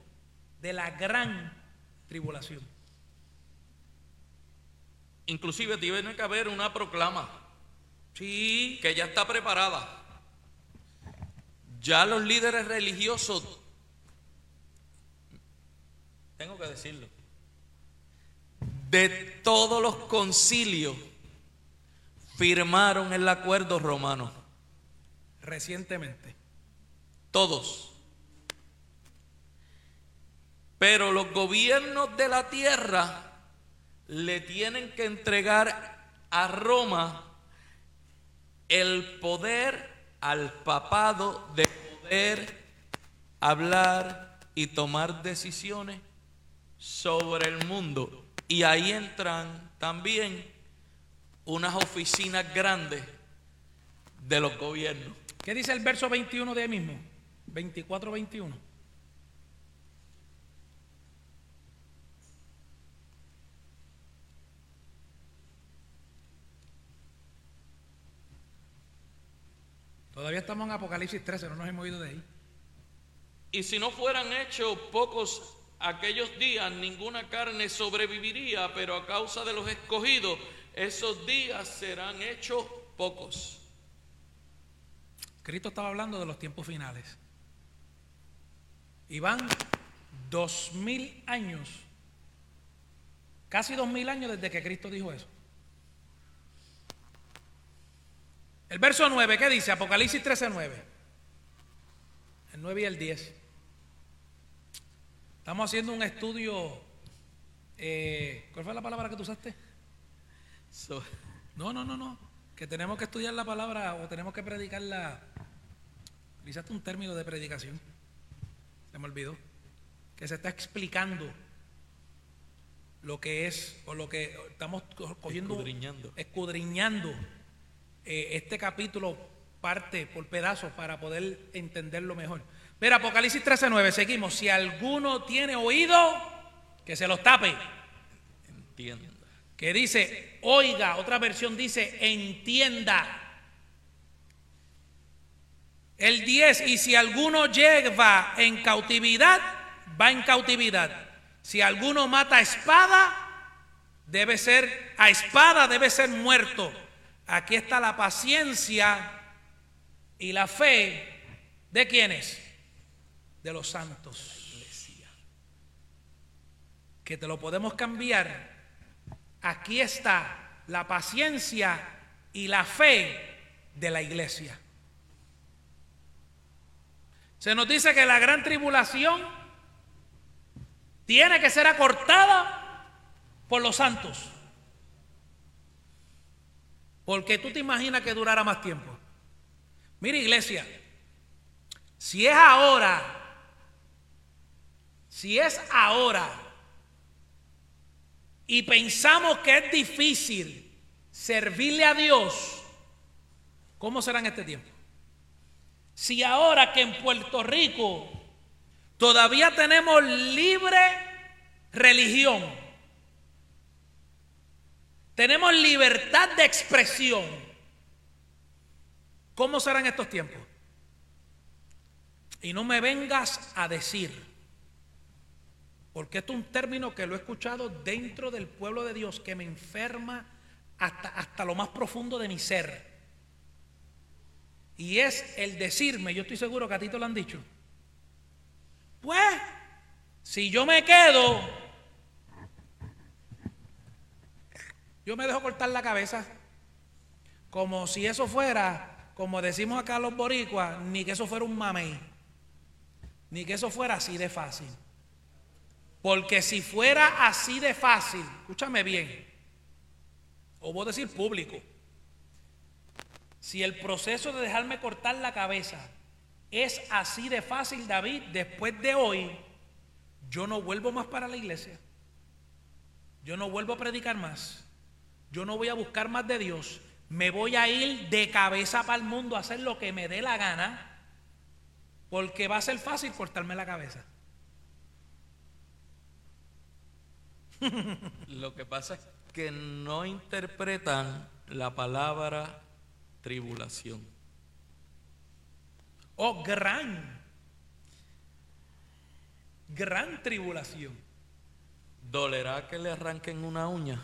de la gran tribulación. Inclusive tiene que haber una proclama. Sí. Que ya está preparada. Ya los líderes religiosos tengo que decirlo, de todos los concilios firmaron el acuerdo romano. Recientemente. Todos. Pero los gobiernos de la tierra le tienen que entregar a Roma el poder al papado de poder hablar y tomar decisiones sobre el mundo. Y ahí entran también unas oficinas grandes de los gobiernos. ¿Qué dice el verso 21 de ahí mismo? 24, Todavía estamos en Apocalipsis 13, no nos hemos ido de ahí. Y si no fueran hechos pocos aquellos días ninguna carne sobreviviría, pero a causa de los escogidos, esos días serán hechos pocos. Cristo estaba hablando de los tiempos finales. Y van dos mil años, casi dos mil años desde que Cristo dijo eso. El verso 9, ¿qué dice? Apocalipsis 13, 9. El 9 y el 10. Estamos haciendo un estudio. Eh, ¿Cuál fue la palabra que tú usaste? no, no, no, no. Que tenemos que estudiar la palabra o tenemos que predicarla. Utilizaste un término de predicación. Se me olvidó. Que se está explicando lo que es o lo que estamos cogiendo. Escudriñando. Escudriñando eh, este capítulo parte por pedazos para poder entenderlo mejor. Mira, Apocalipsis 13:9, seguimos. Si alguno tiene oído, que se los tape. Entienda. Que dice, oiga, otra versión dice, entienda. El 10, y si alguno lleva en cautividad, va en cautividad. Si alguno mata a espada, debe ser, a espada debe ser muerto. Aquí está la paciencia y la fe de quienes? de los santos. Que te lo podemos cambiar. Aquí está la paciencia y la fe de la iglesia. Se nos dice que la gran tribulación tiene que ser acortada por los santos. Porque tú te imaginas que durara más tiempo. Mira iglesia, si es ahora, si es ahora, y pensamos que es difícil servirle a Dios, ¿cómo será en este tiempo? Si ahora que en Puerto Rico todavía tenemos libre religión, tenemos libertad de expresión, ¿cómo serán estos tiempos? Y no me vengas a decir, porque esto es un término que lo he escuchado dentro del pueblo de Dios que me enferma hasta, hasta lo más profundo de mi ser. Y es el decirme, yo estoy seguro que a ti te lo han dicho. Pues, si yo me quedo, yo me dejo cortar la cabeza. Como si eso fuera, como decimos acá los boricuas, ni que eso fuera un mamey. Ni que eso fuera así de fácil. Porque si fuera así de fácil, escúchame bien, o voy a decir público, si el proceso de dejarme cortar la cabeza es así de fácil, David, después de hoy, yo no vuelvo más para la iglesia. Yo no vuelvo a predicar más. Yo no voy a buscar más de Dios. Me voy a ir de cabeza para el mundo a hacer lo que me dé la gana. Porque va a ser fácil cortarme la cabeza. (laughs) Lo que pasa es que no interpretan la palabra tribulación. Oh, gran, gran tribulación. ¿Dolerá que le arranquen una uña?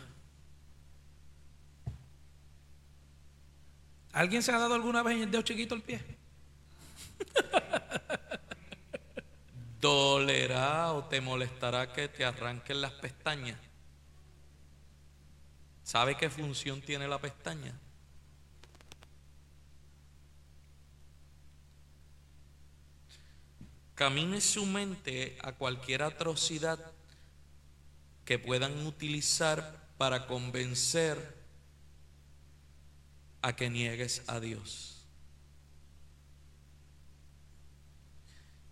¿Alguien se ha dado alguna vez en el dedo chiquito el pie? (laughs) ¿Dolerá o te molestará que te arranquen las pestañas? ¿Sabe qué función tiene la pestaña? Camine su mente a cualquier atrocidad que puedan utilizar para convencer a que niegues a Dios.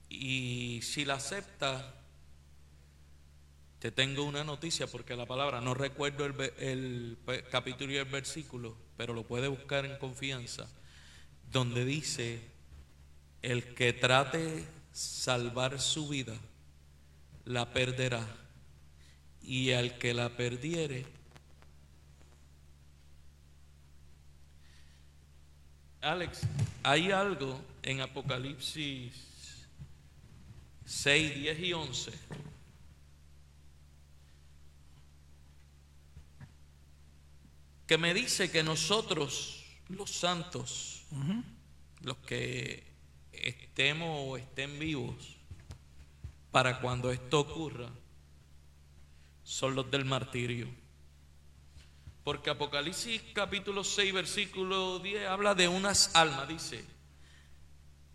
Y si la acepta, te tengo una noticia porque la palabra, no recuerdo el, el capítulo y el versículo, pero lo puede buscar en confianza, donde dice, el que trate salvar su vida, la perderá. Y al que la perdiere, Alex, hay algo en Apocalipsis 6, 10 y 11 que me dice que nosotros, los santos, los que estemos o estén vivos para cuando esto ocurra son los del martirio. Porque Apocalipsis capítulo 6 versículo 10 habla de unas almas, dice,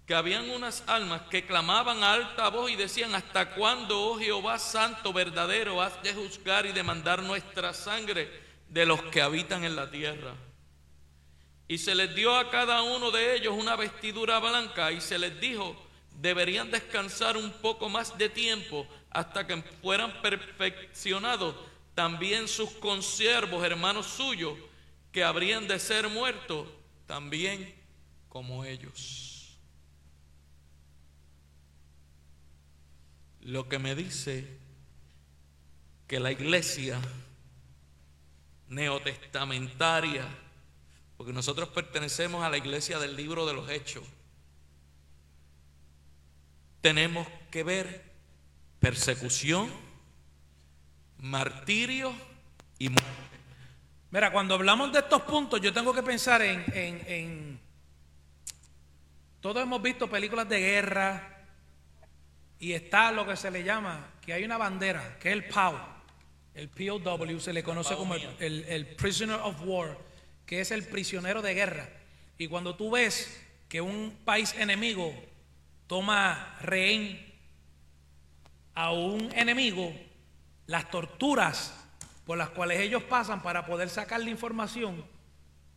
que habían unas almas que clamaban a alta voz y decían, ¿hasta cuándo, oh Jehová Santo, verdadero, has de juzgar y demandar nuestra sangre de los que habitan en la tierra? Y se les dio a cada uno de ellos una vestidura blanca y se les dijo, deberían descansar un poco más de tiempo hasta que fueran perfeccionados también sus consiervos, hermanos suyos, que habrían de ser muertos también como ellos. Lo que me dice que la iglesia neotestamentaria porque nosotros pertenecemos a la iglesia del libro de los hechos. Tenemos que ver persecución, martirio y muerte. Mira, cuando hablamos de estos puntos, yo tengo que pensar en, en, Todos hemos visto películas de guerra, y está lo que se le llama, que hay una bandera, que es el POW, el POW, se le conoce como el, el- el Prisoner of War, que es el prisionero de guerra. Y cuando tú ves que un país enemigo toma rehén a un enemigo, las torturas por las cuales ellos pasan para poder sacar la información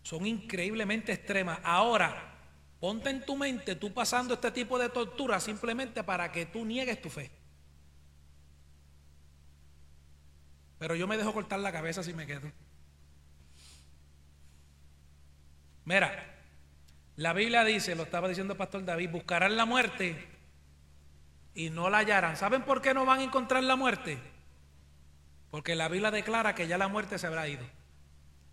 son increíblemente extremas. Ahora, ponte en tu mente tú pasando este tipo de tortura simplemente para que tú niegues tu fe. Pero yo me dejo cortar la cabeza si me quedo. Mira, la Biblia dice, lo estaba diciendo el pastor David, buscarán la muerte y no la hallarán. ¿Saben por qué no van a encontrar la muerte? Porque la Biblia declara que ya la muerte se habrá ido.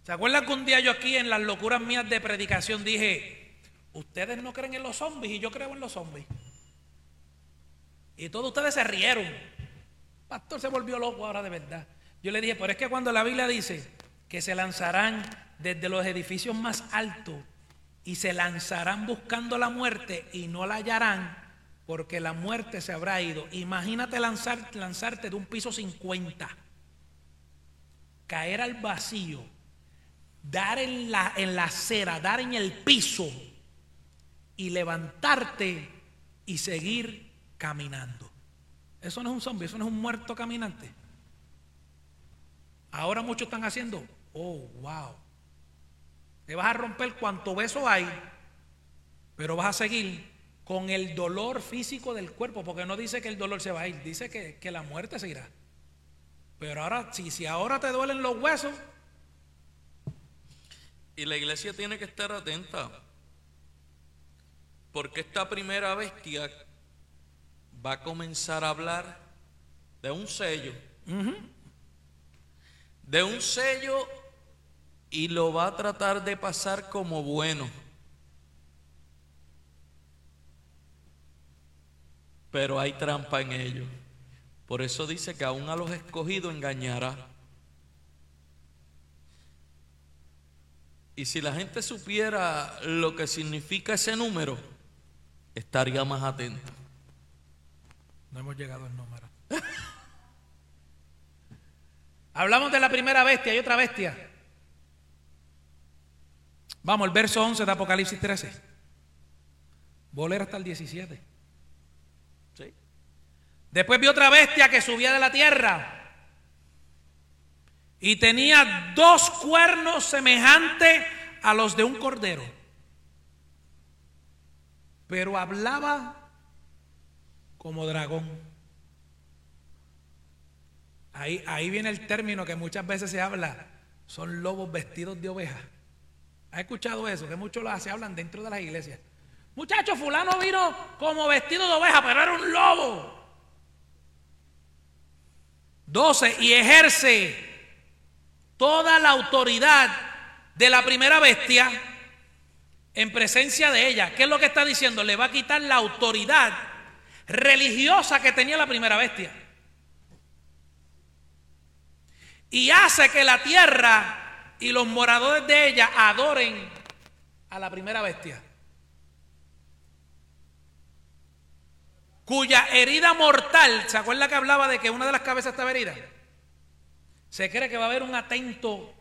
¿Se acuerdan que un día yo aquí en las locuras mías de predicación dije, ustedes no creen en los zombies y yo creo en los zombies? Y todos ustedes se rieron. Pastor se volvió loco ahora de verdad. Yo le dije, pero es que cuando la Biblia dice que se lanzarán desde los edificios más altos y se lanzarán buscando la muerte y no la hallarán porque la muerte se habrá ido. Imagínate lanzar, lanzarte de un piso 50, caer al vacío, dar en la, en la acera, dar en el piso y levantarte y seguir caminando. Eso no es un zombie, eso no es un muerto caminante. Ahora muchos están haciendo, oh, wow. Te vas a romper cuanto beso hay, pero vas a seguir con el dolor físico del cuerpo, porque no dice que el dolor se va a ir, dice que, que la muerte se irá. Pero ahora, si, si ahora te duelen los huesos, Y la iglesia tiene que estar atenta. Porque esta primera bestia va a comenzar a hablar de un sello. De un sello y lo va a tratar de pasar como bueno. Pero hay trampa en ello. Por eso dice que aún a los escogidos engañará. Y si la gente supiera lo que significa ese número, estaría más atenta. no hemos llegado al número. (laughs) Hablamos de la primera bestia, hay otra bestia. Vamos, el verso 11 de Apocalipsis 13. Volver hasta el 17. Después vi otra bestia que subía de la tierra y tenía dos cuernos semejantes a los de un cordero. Pero hablaba como dragón. Ahí, ahí viene el término que muchas veces se habla, son lobos vestidos de oveja. ¿Has escuchado eso? Que muchos se hablan dentro de las iglesias. Muchachos, fulano vino como vestido de oveja, pero era un lobo. 12. Y ejerce toda la autoridad de la primera bestia en presencia de ella. ¿Qué es lo que está diciendo? Le va a quitar la autoridad religiosa que tenía la primera bestia. Y hace que la tierra y los moradores de ella adoren a la primera bestia. Cuya herida mortal, ¿se acuerda que hablaba de que una de las cabezas estaba herida? Se cree que va a haber un atento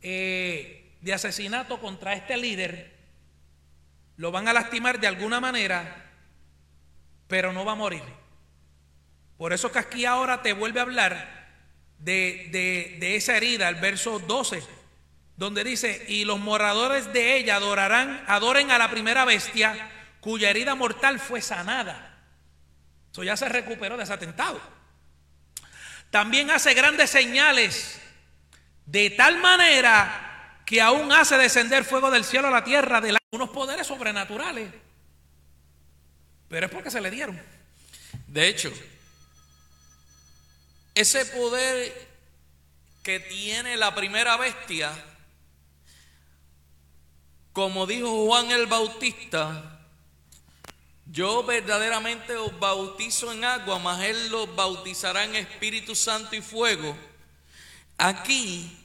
eh, de asesinato contra este líder. Lo van a lastimar de alguna manera, pero no va a morir. Por eso que aquí ahora te vuelve a hablar de, de- de esa herida, el verso 12, donde dice, y los moradores de ella adorarán, adoren a la primera bestia, cuya herida mortal fue sanada. Eso ya se recuperó de ese atentado. También hace grandes señales, de tal manera que aún hace descender fuego del cielo a la tierra de unos poderes sobrenaturales. Pero es porque se le dieron. De hecho, ese poder que tiene la primera bestia, como dijo Juan el Bautista, yo verdaderamente os bautizo en agua, mas él los bautizará en Espíritu Santo y fuego. Aquí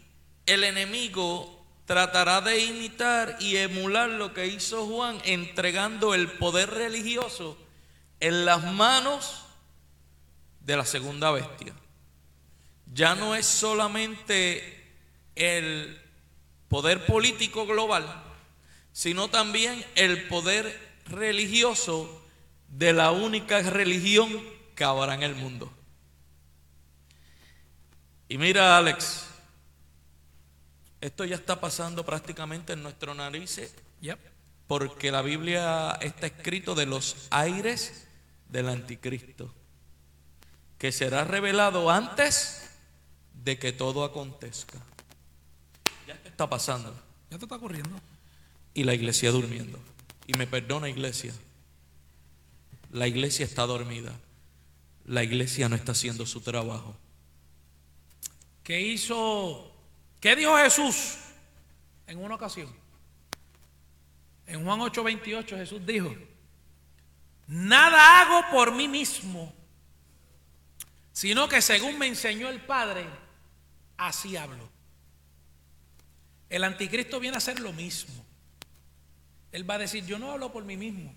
el enemigo tratará de imitar y emular lo que hizo Juan, entregando el poder religioso en las manos de la segunda bestia. Ya no es solamente el poder político global, sino también el poder religioso de la única religión que habrá en el mundo. Y mira, Alex, esto ya está pasando prácticamente en nuestro narices, porque la Biblia está escrito de los aires del anticristo, que será revelado antes de que todo acontezca. Ya está pasando. Ya te está ocurriendo. Y la iglesia durmiendo. Y me perdona iglesia. La iglesia está dormida. La iglesia no está haciendo su trabajo. ¿Qué hizo? ¿Qué dijo Jesús en una ocasión? En Juan 8:28 Jesús dijo, nada hago por mí mismo, sino que según me enseñó el Padre, así hablo. El anticristo viene a hacer lo mismo. Él va a decir, yo no hablo por mí mismo.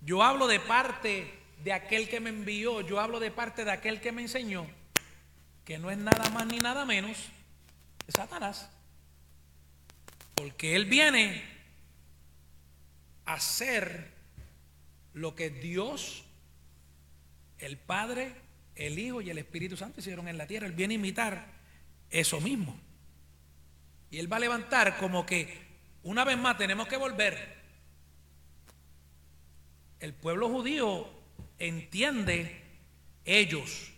Yo hablo de parte de aquel que me envió, yo hablo de parte de aquel que me enseñó que no es nada más ni nada menos de Satanás. Porque él viene a hacer lo que Dios, el Padre, el Hijo y el Espíritu Santo hicieron en la tierra. Él viene a imitar eso mismo. Y él va a levantar como que una vez más tenemos que volver. El pueblo judío entiende ellos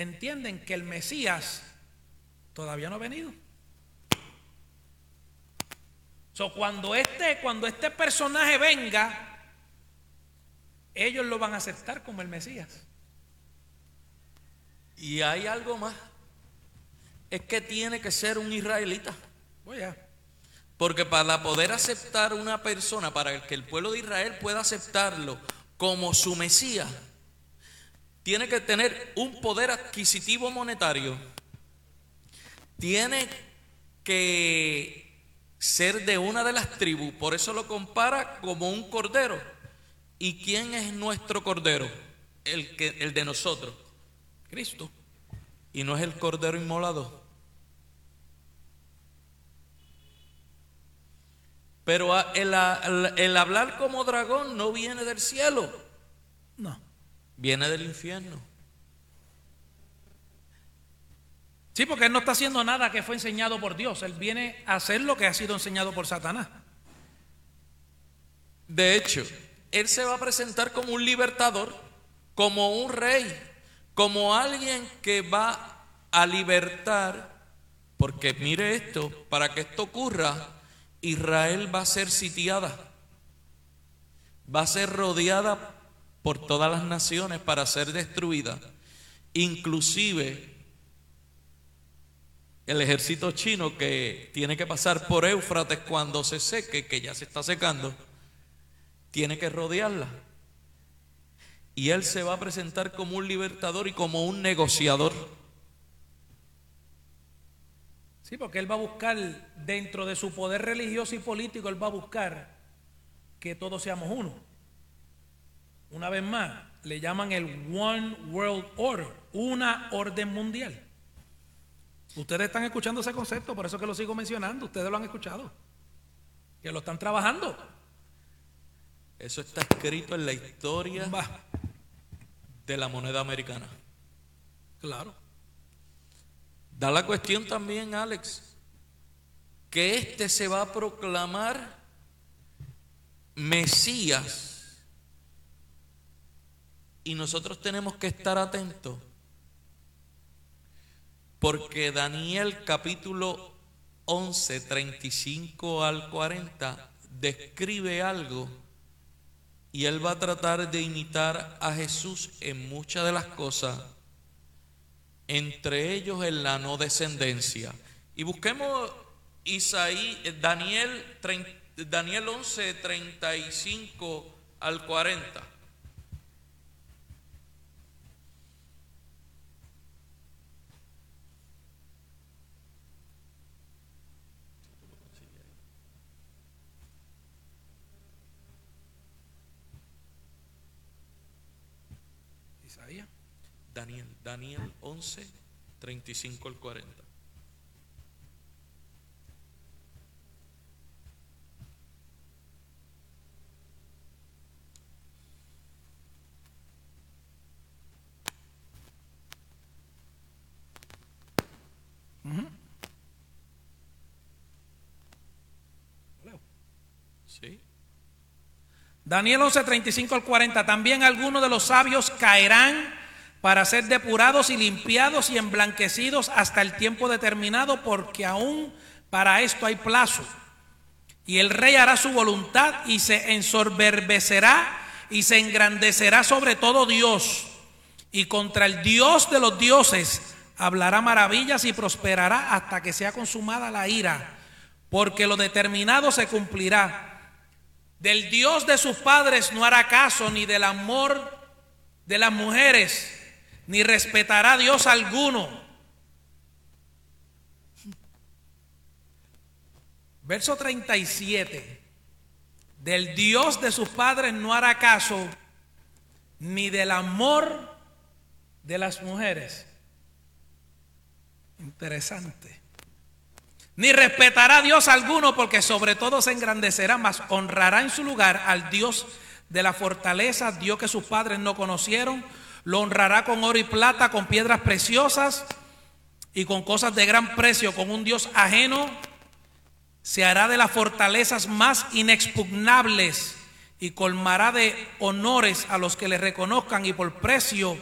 entienden que el Mesías todavía no ha venido. So, cuando, este, cuando este personaje venga, ellos lo van a aceptar como el Mesías. Y hay algo más. Es que tiene que ser un israelita. Voy Porque para poder aceptar una persona, para que el pueblo de Israel pueda aceptarlo como su Mesías, tiene que tener un poder adquisitivo monetario, tiene que ser de una de las tribus, por eso lo compara como un cordero. ¿Y quién es nuestro cordero? El, que, el de nosotros, Cristo. Y no es el cordero inmolado. Pero el, el hablar como dragón no viene del cielo. No viene del infierno. Sí, porque él no está haciendo nada que fue enseñado por Dios. Él viene a hacer lo que ha sido enseñado por Satanás. De hecho, él se va a presentar como un libertador, como un rey, como alguien que va a libertar, porque mire esto, para que esto ocurra, Israel va a ser sitiada, va a ser rodeada por todas las naciones para ser destruida. Inclusive el ejército chino que tiene que pasar por Éufrates cuando se seque, que ya se está secando, tiene que rodearla. Y él se va a presentar como un libertador y como un negociador. Sí, porque él va a buscar dentro de su poder religioso y político, él va a buscar que todos seamos uno una vez más, le llaman el One World Order, una orden mundial. Ustedes están escuchando ese concepto, por eso que lo sigo mencionando, ustedes lo han escuchado, que lo están trabajando. Eso está escrito en la historia de la moneda americana. Claro. Da la cuestión también, Alex, que este se va a proclamar Mesías. Y nosotros tenemos que estar atentos porque Daniel capítulo 11, 35 al 40 describe algo y él va a tratar de imitar a Jesús en muchas de las cosas, entre ellos en la no descendencia. Y busquemos Isaí, Daniel, Daniel 11, 35 al 40. Daniel, Daniel 11, 35 al 40. ¿Sí? Daniel 11, 35 al 40. También algunos de los sabios caerán para ser depurados y limpiados y emblanquecidos hasta el tiempo determinado, porque aún para esto hay plazo. Y el rey hará su voluntad y se ensorberbecerá y se engrandecerá sobre todo Dios. Y contra el Dios de los dioses hablará maravillas y prosperará hasta que sea consumada la ira, porque lo determinado se cumplirá. Del Dios de sus padres no hará caso, ni del amor de las mujeres, ni respetará Dios alguno. Verso 37. Del Dios de sus padres no hará caso, ni del amor de las mujeres. Interesante. Ni respetará a Dios alguno porque sobre todo se engrandecerá, mas honrará en su lugar al Dios de la fortaleza, Dios que sus padres no conocieron. Lo honrará con oro y plata, con piedras preciosas y con cosas de gran precio, con un Dios ajeno. Se hará de las fortalezas más inexpugnables y colmará de honores a los que le reconozcan y por precio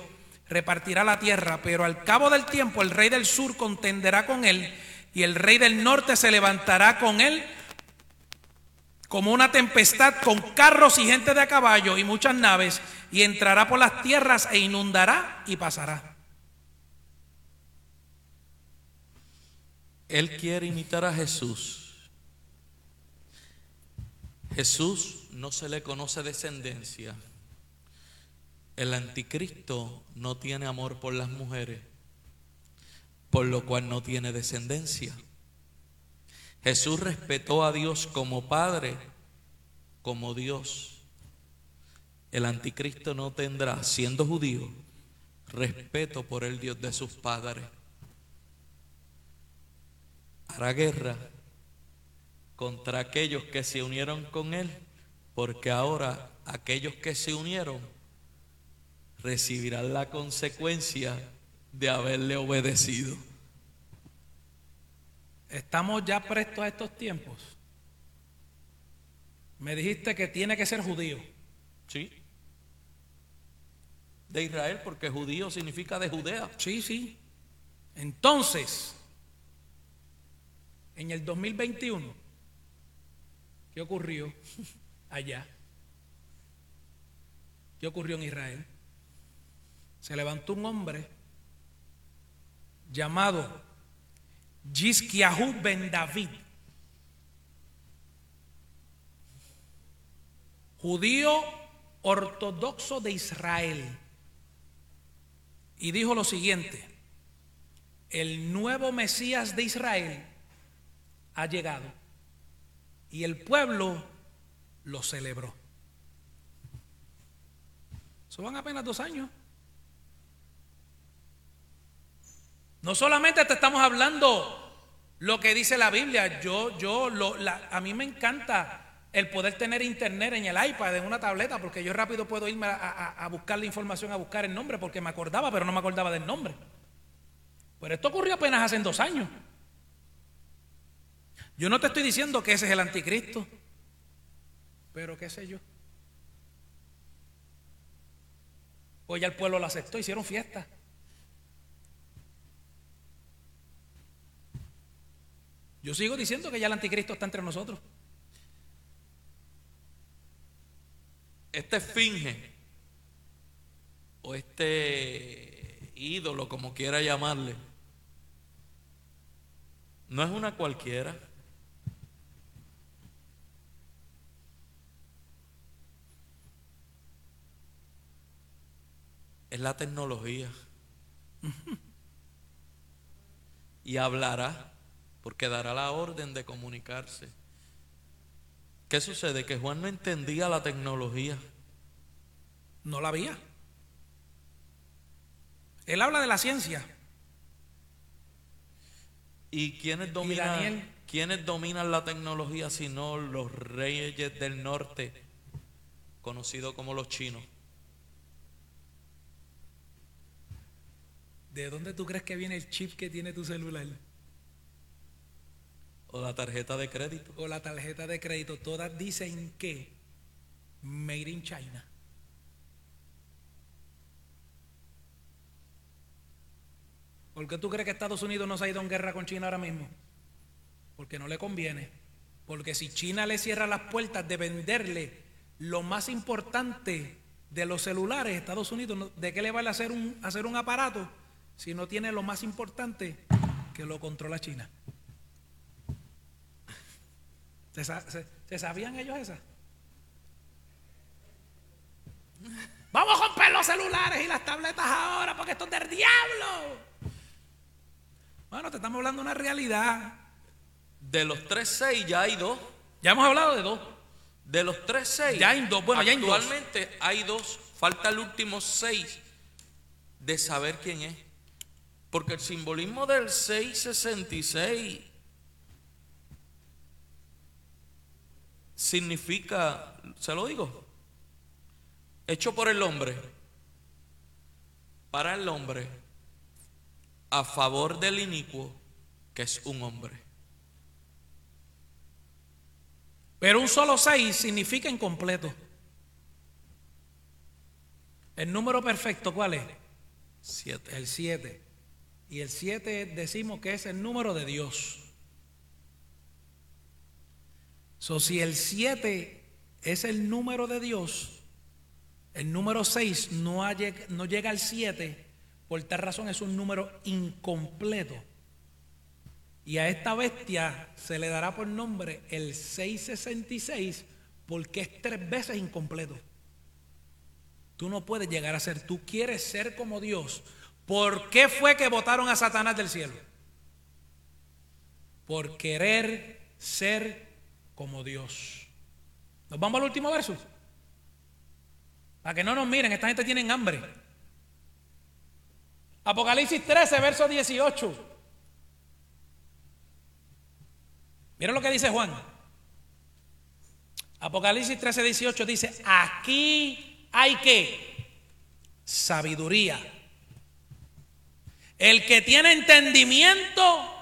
repartirá la tierra. Pero al cabo del tiempo el rey del sur contenderá con él y el rey del norte se levantará con él como una tempestad con carros y gente de a caballo y muchas naves, y entrará por las tierras e inundará y pasará. Él quiere imitar a Jesús. Jesús no se le conoce descendencia. El anticristo no tiene amor por las mujeres por lo cual no tiene descendencia. Jesús respetó a Dios como Padre, como Dios. El anticristo no tendrá, siendo judío, respeto por el Dios de sus padres. Hará guerra contra aquellos que se unieron con él, porque ahora aquellos que se unieron recibirán la consecuencia de haberle obedecido. ¿Estamos ya prestos a estos tiempos? Me dijiste que tiene que ser judío. Sí. De Israel, porque judío significa de Judea. Sí, sí. Entonces, en el 2021, ¿qué ocurrió allá? ¿Qué ocurrió en Israel? Se levantó un hombre llamado Yisquiahu ben David, judío ortodoxo de Israel, y dijo lo siguiente, el nuevo Mesías de Israel ha llegado y el pueblo lo celebró. Eso van apenas dos años. No solamente te estamos hablando lo que dice la Biblia, yo, yo, lo, a mí me encanta el poder tener internet en el iPad, en una tableta, porque yo rápido puedo irme a, buscar la información, a buscar el nombre, porque me acordaba, pero no me acordaba del nombre. Pero esto ocurrió apenas hace dos años. Yo no te estoy diciendo que ese es el anticristo, pero qué sé yo. Hoy ya el pueblo lo aceptó, hicieron fiesta. Yo sigo diciendo que ya el anticristo está entre nosotros. Este finge, o este ídolo, como quiera llamarle, no es una cualquiera. Es la tecnología. y hablará porque dará la orden de comunicarse. ¿Qué sucede? Que Juan no entendía la tecnología. No la había. Él habla de la ciencia. ¿Y quiénes dominan, quiénes dominan la tecnología si no los reyes del norte, conocidos como los chinos? ¿De dónde tú crees que viene el chip que tiene tu celular? O la tarjeta de crédito. O la tarjeta de crédito. Todas dicen que Made in China. ¿Por qué tú crees que Estados Unidos no se ha ido en guerra con China ahora mismo? Porque no le conviene. Porque si China le cierra las puertas de venderle lo más importante de los celulares, Estados Unidos, ¿de qué le vale hacer un, hacer un aparato si no tiene lo más importante que lo controla China? ¿Se, sa- se- se sabían ellos esas? Vamos a romper los celulares y las tabletas ahora porque esto es del diablo. Bueno, te estamos hablando de una realidad. De los 3.6 ya hay dos. Ya hemos hablado de dos. De los 3.6. Ya hay dos, bueno, ya hay dos. Actualmente hay dos. Falta el último 6 de saber quién es. Porque el simbolismo del 666 significa, se lo digo, hecho por el hombre, para el hombre, a favor del inicuo, que es un hombre. Pero un solo seis significa incompleto. El número perfecto, ¿cuál es? Siete. El 7. Y el 7 decimos que es el número de Dios. So, si el 7 es el número de Dios, el número 6 no, llega al 7, por tal razón es un número incompleto. Y a esta bestia se le dará por nombre el 666 porque es tres veces incompleto. Tú no puedes llegar a ser, tú quieres ser como Dios. ¿Por qué fue que votaron a Satanás del cielo? Por querer ser como Dios. Nos vamos al último verso. Para que no nos miren, esta gente tiene hambre. Apocalipsis 13, verso 18. Miren lo que dice Juan. Apocalipsis 13, 18 dice, aquí hay que sabiduría. El que tiene entendimiento,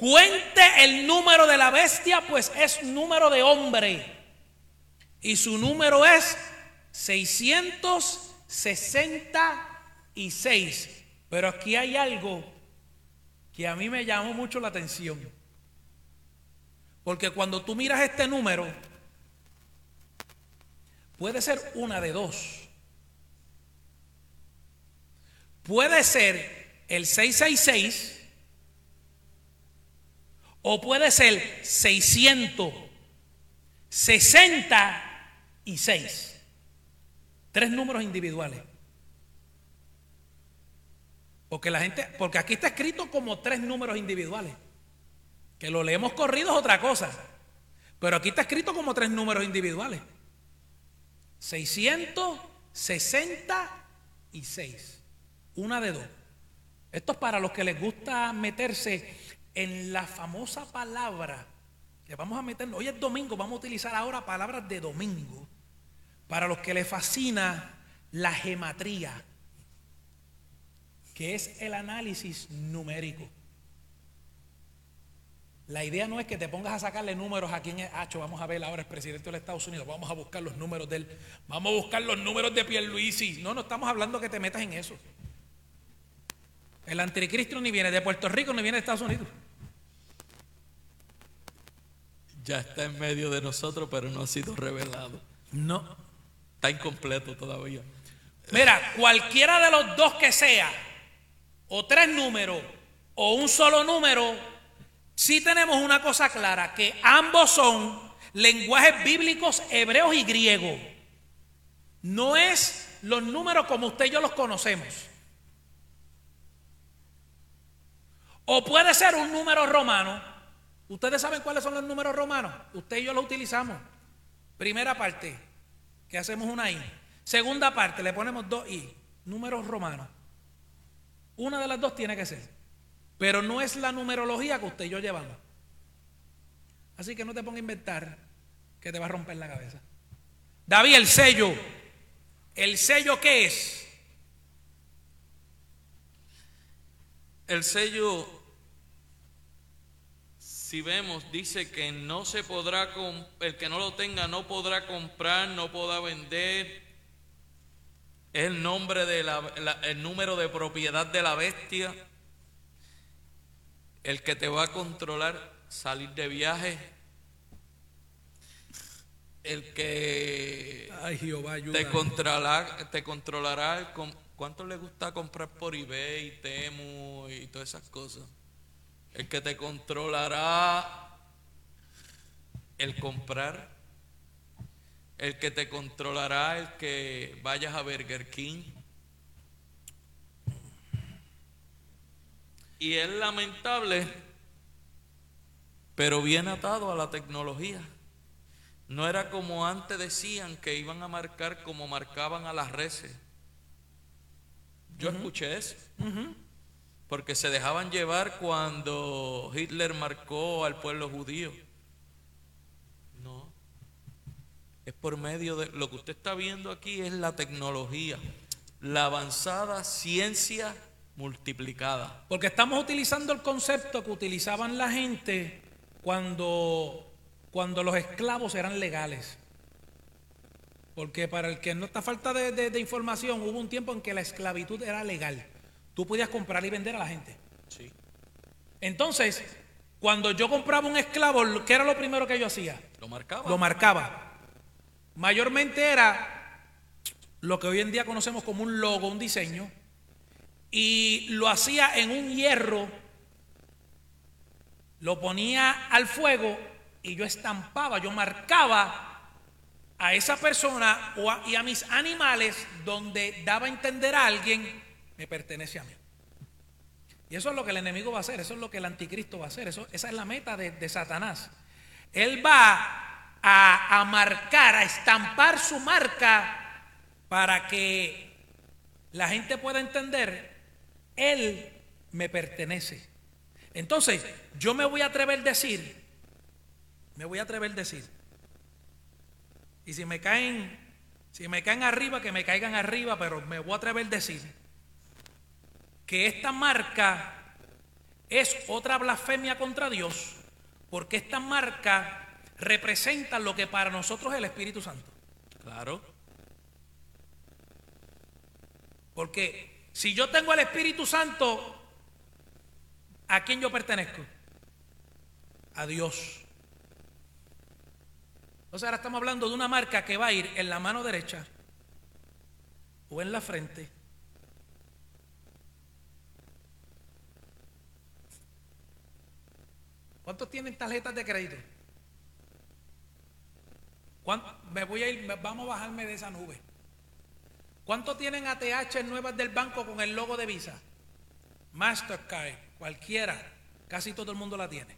cuente el número de la bestia, pues es número de hombre. Y su número es 666. Pero aquí hay algo que a mí me llamó mucho la atención. Porque cuando tú miras este número, puede ser una de dos. Puede ser el 666 o puede ser 666. Tres números individuales. Porque la gente, porque aquí está escrito como tres números individuales. Que lo leemos corrido es otra cosa. Pero aquí está escrito como tres números individuales. 666. Una de dos. Esto es para los que les gusta meterse en la famosa palabra que vamos a meter. Hoy es domingo, vamos a utilizar ahora palabras de domingo. Para los que les fascina la gematría, que es el análisis numérico. La idea no es que te pongas a sacarle números a quien es Hacho, vamos a ver ahora el presidente de los Estados Unidos, vamos a buscar los números de él, vamos a buscar los números de Pierluisi. No, no estamos hablando que te metas en eso. El anticristo ni viene de Puerto Rico ni viene de Estados Unidos. Ya está en medio de nosotros, pero no ha sido revelado. No. Está incompleto todavía. Mira, cualquiera de los dos que sea, o tres números, o un solo número, sí tenemos una cosa clara, que ambos son lenguajes bíblicos hebreos y griegos. No es los números como usted y yo los conocemos. O puede ser un número romano. Ustedes saben cuáles son los números romanos. Usted y yo los utilizamos. Primera parte, que hacemos una I. Segunda parte, le ponemos dos I. Números romanos. Una de las dos tiene que ser. Pero no es la numerología que usted y yo llevamos. Así que no te ponga a inventar que te va a romper la cabeza. David, el sello. ¿El sello qué es? El sello, si vemos, dice que no se podrá, el que no lo tenga no podrá comprar, no podrá vender. Es el nombre de la, el número de propiedad de la bestia. El que te va a controlar salir de viaje. El que te controlará, te controlará ¿Cuánto le gusta comprar por eBay, Temu y todas esas cosas? El que te controlará el comprar, el que te controlará el que vayas a Burger King. Y es lamentable, pero bien atado a la tecnología. No era como antes decían que iban a marcar como marcaban a las reses yo escuché eso. Porque se dejaban llevar cuando Hitler marcó al pueblo judío. No. Es por medio de lo que usted está viendo aquí es la tecnología, la avanzada ciencia multiplicada. Porque estamos utilizando el concepto que utilizaban la gente cuando, cuando los esclavos eran legales. Porque para el que no está falta de, información, hubo un tiempo en que la esclavitud era legal. Tú podías comprar y vender a la gente. Sí. Entonces, cuando yo compraba un esclavo, ¿qué era lo primero que yo hacía? Lo marcaba. Lo marcaba. Mayormente era lo que hoy en día conocemos como un logo, un diseño. Y lo hacía en un hierro, lo ponía al fuego y yo estampaba, yo marcaba a esa persona o y a mis animales donde daba a entender a alguien, me pertenece a mí. Y eso es lo que el enemigo va a hacer, eso es lo que el anticristo va a hacer, eso, esa es la meta de, Satanás. Él va a, a marcar, a estampar su marca para que la gente pueda entender, Él me pertenece. Entonces, yo me voy a atrever a decir, me voy a atrever a decir, y si me caen, si me caen arriba, que me caigan arriba, pero me voy a atrever a decir que esta marca es otra blasfemia contra Dios, porque esta marca representa lo que para nosotros es el Espíritu Santo. Claro. Porque si yo tengo el Espíritu Santo, ¿a quién yo pertenezco? A Dios. Sea, ahora estamos hablando de una marca que va a ir en la mano derecha o en la frente. ¿Cuántos tienen tarjetas de crédito? Me voy a ir, vamos a bajarme de esa nube. ¿Cuántos tienen ATH nuevas del banco con el logo de Visa? Mastercard, cualquiera, casi todo el mundo la tiene.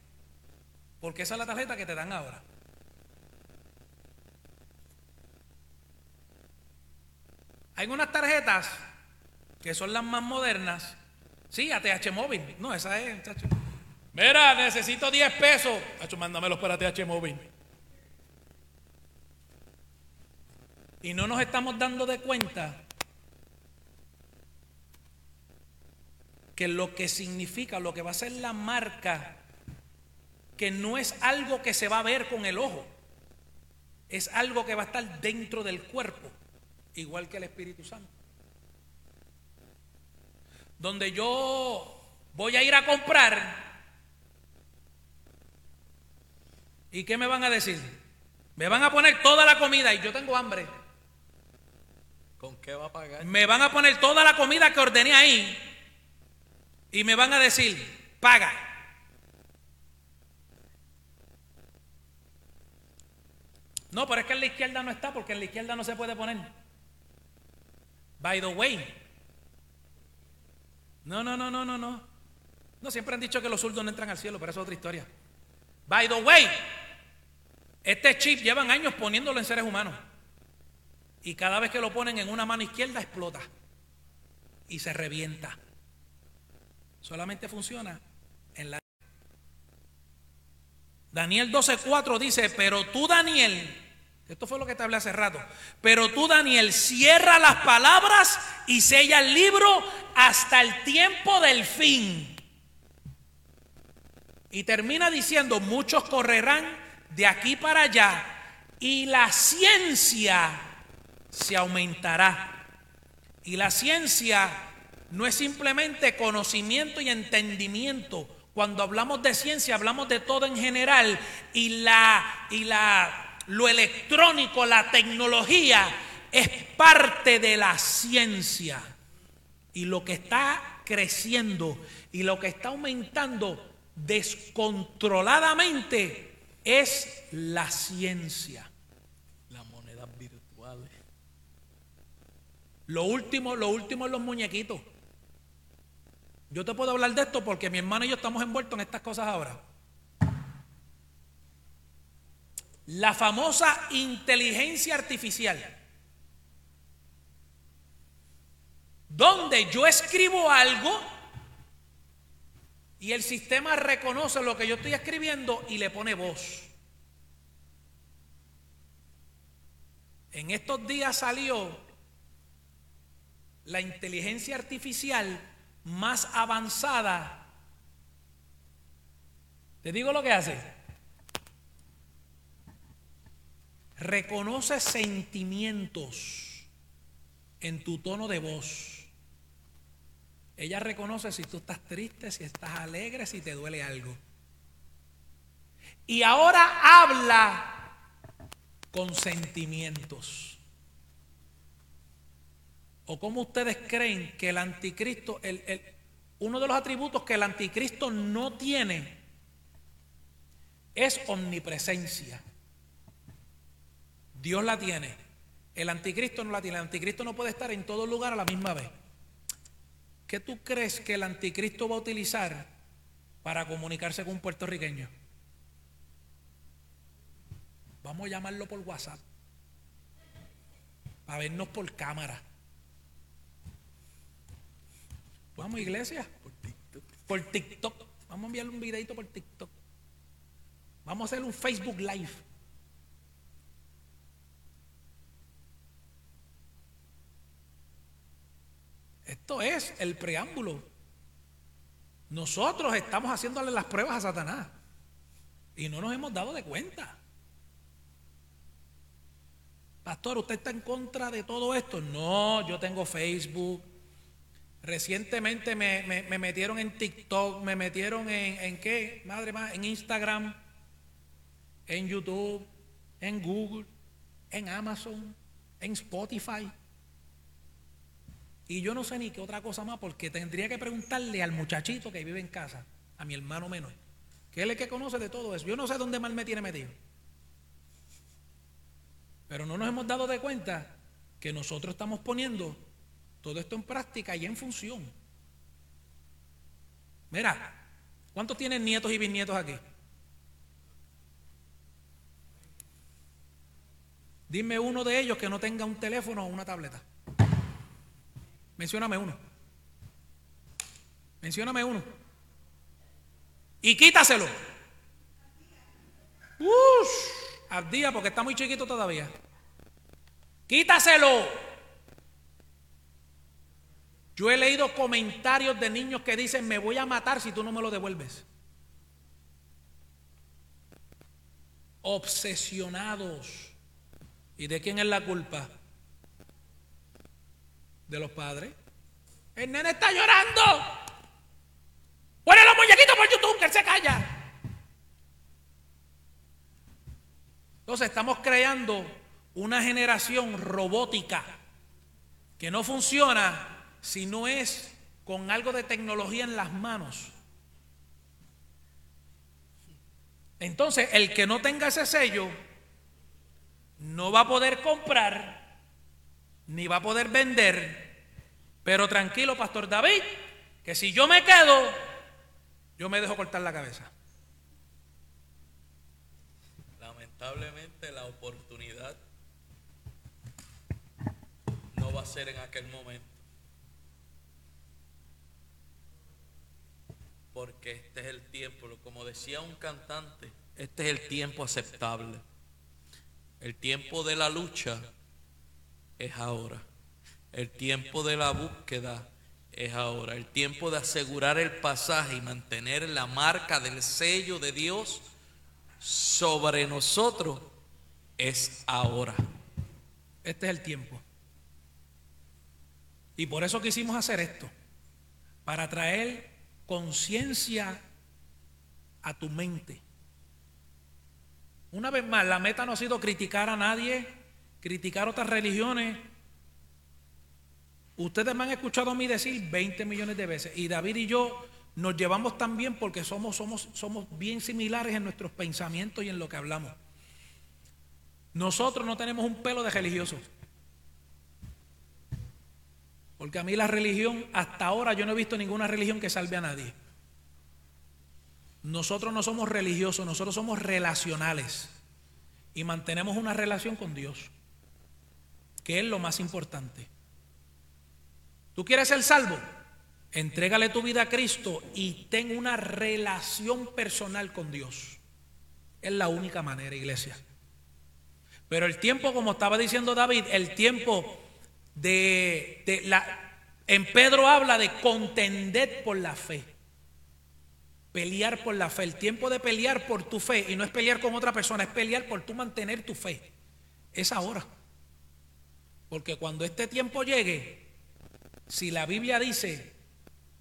Porque esa es la tarjeta que te dan ahora. Hay unas tarjetas que son las más modernas. Sí, ATH móvil. No, esa es, Mira, necesito 10 pesos. Hacho, mándamelos para ATH móvil. Y no nos estamos dando de cuenta que lo que significa, lo que va a ser la marca, que no es algo que se va a ver con el ojo, es algo que va a estar dentro del cuerpo igual que el Espíritu Santo. Donde yo voy a ir a comprar, ¿y qué me van a decir? Me van a poner toda la comida y yo tengo hambre. ¿Con qué va a pagar? Me van a poner toda la comida que ordené ahí y me van a decir, paga. No, pero es que en la izquierda no está porque en la izquierda no se puede poner. By the way. No, no, no, no, no, no. No, siempre han dicho que los zurdos no entran al cielo, pero eso es otra historia. By the way, este chip llevan años poniéndolo en seres humanos. Y cada vez que lo ponen en una mano izquierda explota. Y se revienta. solamente funciona en la... Daniel 12:4 dice, pero tú Daniel, esto fue lo que te hablé hace rato, pero tú Daniel, cierra las palabras y sella el libro hasta el tiempo del fin. Y termina diciendo, muchos correrán de aquí para allá y la ciencia se aumentará. Y la ciencia no es simplemente conocimiento y entendimiento. Cuando hablamos de ciencia, hablamos de todo en general y la y la lo electrónico, la tecnología es parte de la ciencia. Y lo que está creciendo y lo que está aumentando descontroladamente es la ciencia. Las monedas virtuales. Lo último, lo último es los muñequitos. Yo te puedo hablar de esto porque mi hermano y yo estamos envueltos en estas cosas ahora. La famosa inteligencia artificial. Donde yo escribo algo y el sistema reconoce lo que yo estoy escribiendo y le pone voz. En estos días salió la inteligencia artificial más avanzada. ¿Te digo lo que hace? Reconoce sentimientos en tu tono de voz. Ella reconoce si tú estás triste, si estás alegre, si te duele algo. Y ahora habla con sentimientos. ¿O cómo ustedes creen que el anticristo, uno de los atributos que el anticristo no tiene es omnipresencia? Dios la tiene. El anticristo no la tiene. El anticristo no puede estar en todo lugar a la misma vez. ¿Qué tú crees que el anticristo va a utilizar para comunicarse con un puertorriqueño? Vamos a llamarlo por WhatsApp. Para vernos por cámara. Vamos, iglesia. Por TikTok. Por TikTok. Vamos a enviarle un videito por TikTok. Vamos a hacer un Facebook Live. Esto es el preámbulo. Nosotros estamos haciéndole las pruebas a Satanás y no nos hemos dado de cuenta. Pastor, ¿usted está en contra de todo esto? No, yo tengo Facebook. Recientemente me, metieron en TikTok, me metieron en, en qué, madre mía, en Instagram, en YouTube, en Google, en Amazon, en Spotify. Y yo no sé ni qué otra cosa más, porque tendría que preguntarle al muchachito que vive en casa, a mi hermano menor, que él es el que conoce de todo eso. Yo no sé dónde mal me tiene metido. Pero no nos hemos dado de cuenta que nosotros estamos poniendo todo esto en práctica y en función. Mira, ¿cuántos tienen nietos y bisnietos aquí? Dime uno de ellos que no tenga un teléfono o una tableta. Mencióname uno. Mencióname uno. Y quítaselo. Uff, al día porque está muy chiquito todavía. Quítaselo. Yo he leído comentarios de niños que dicen, me voy a matar si tú no me lo devuelves. Obsesionados. ¿Y de quién es la culpa? De los padres. El nene está llorando. Pone los muñequitos por YouTube, que él se calla. Entonces estamos creando una generación robótica que no funciona si no es con algo de tecnología en las manos. Entonces, el que no tenga ese sello no va a poder comprar ni va a poder vender. Pero tranquilo, Pastor David, que si yo me quedo, yo me dejo cortar la cabeza. Lamentablemente la oportunidad no va a ser en aquel momento. porque este es el tiempo, como decía un cantante, este es el tiempo aceptable. El tiempo de la lucha es ahora. El tiempo de la búsqueda es ahora. El tiempo de asegurar el pasaje y mantener la marca del sello de Dios sobre nosotros es ahora. Este es el tiempo. Y por eso quisimos hacer esto, para traer conciencia a tu mente. Una vez más, la meta no ha sido criticar a nadie, criticar otras religiones. Ustedes me han escuchado a mí decir 20 millones de veces. Y David y yo nos llevamos tan bien porque somos, somos, somos bien similares en nuestros pensamientos y en lo que hablamos. Nosotros no tenemos un pelo de religiosos. Porque a mí la religión, hasta ahora yo no he visto ninguna religión que salve a nadie. Nosotros no somos religiosos, nosotros somos relacionales. Y mantenemos una relación con Dios, que es lo más importante. ¿Tú quieres ser salvo? Entrégale tu vida a Cristo y ten una relación personal con Dios. Es la única manera, iglesia. Pero el tiempo, como estaba diciendo David, el tiempo de, la... En Pedro habla de contender por la fe. Pelear por la fe. El tiempo de pelear por tu fe. Y no es pelear con otra persona, es pelear por tu mantener tu fe. Es ahora. Porque cuando este tiempo llegue, si la Biblia dice,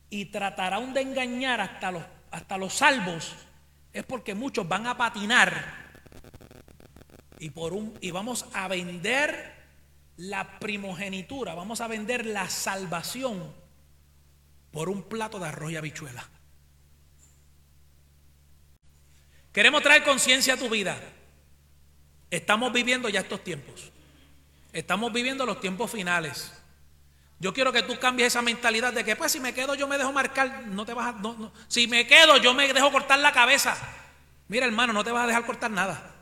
y tratarán de engañar hasta los, hasta los salvos, es porque muchos van a patinar y, por un, y vamos a vender la primogenitura, vamos a vender la salvación por un plato de arroz y habichuela. Queremos traer conciencia a tu vida. Estamos viviendo ya estos tiempos. Estamos viviendo los tiempos finales. Yo quiero que tú cambies esa mentalidad de que pues si me quedo yo me dejo marcar, no te vas a, no, si me quedo yo me dejo cortar la cabeza. Mira hermano, no te vas a dejar cortar nada.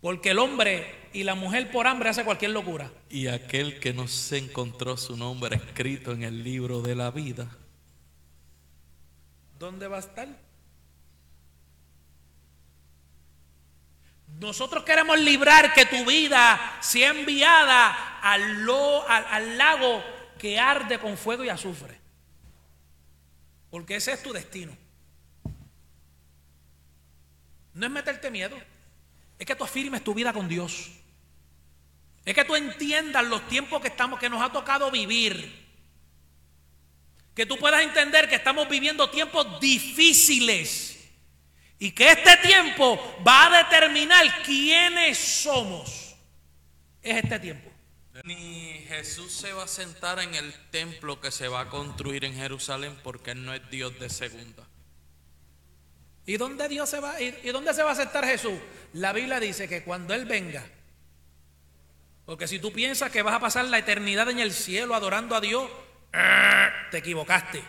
Porque el hombre y la mujer por hambre hace cualquier locura. Y aquel que no se encontró su nombre escrito en el libro de la vida. ¿Dónde va a estar? Nosotros queremos librar que tu vida sea enviada al, lago que arde con fuego y azufre. Porque ese es tu destino. No es meterte miedo es que tú afirmes tu vida con Dios. Es que tú entiendas los tiempos que estamos, que nos ha tocado vivir. Que tú puedas entender que estamos viviendo tiempos difíciles. Y que este tiempo va a determinar quiénes somos. Es este tiempo. Ni Jesús se va a sentar en el templo que se va a construir en Jerusalén porque Él no es Dios de segunda. ¿Y dónde Dios se va? ¿Y dónde se va a sentar Jesús? La Biblia dice que cuando Él venga, porque si tú piensas que vas a pasar la eternidad en el cielo adorando a Dios, te equivocaste.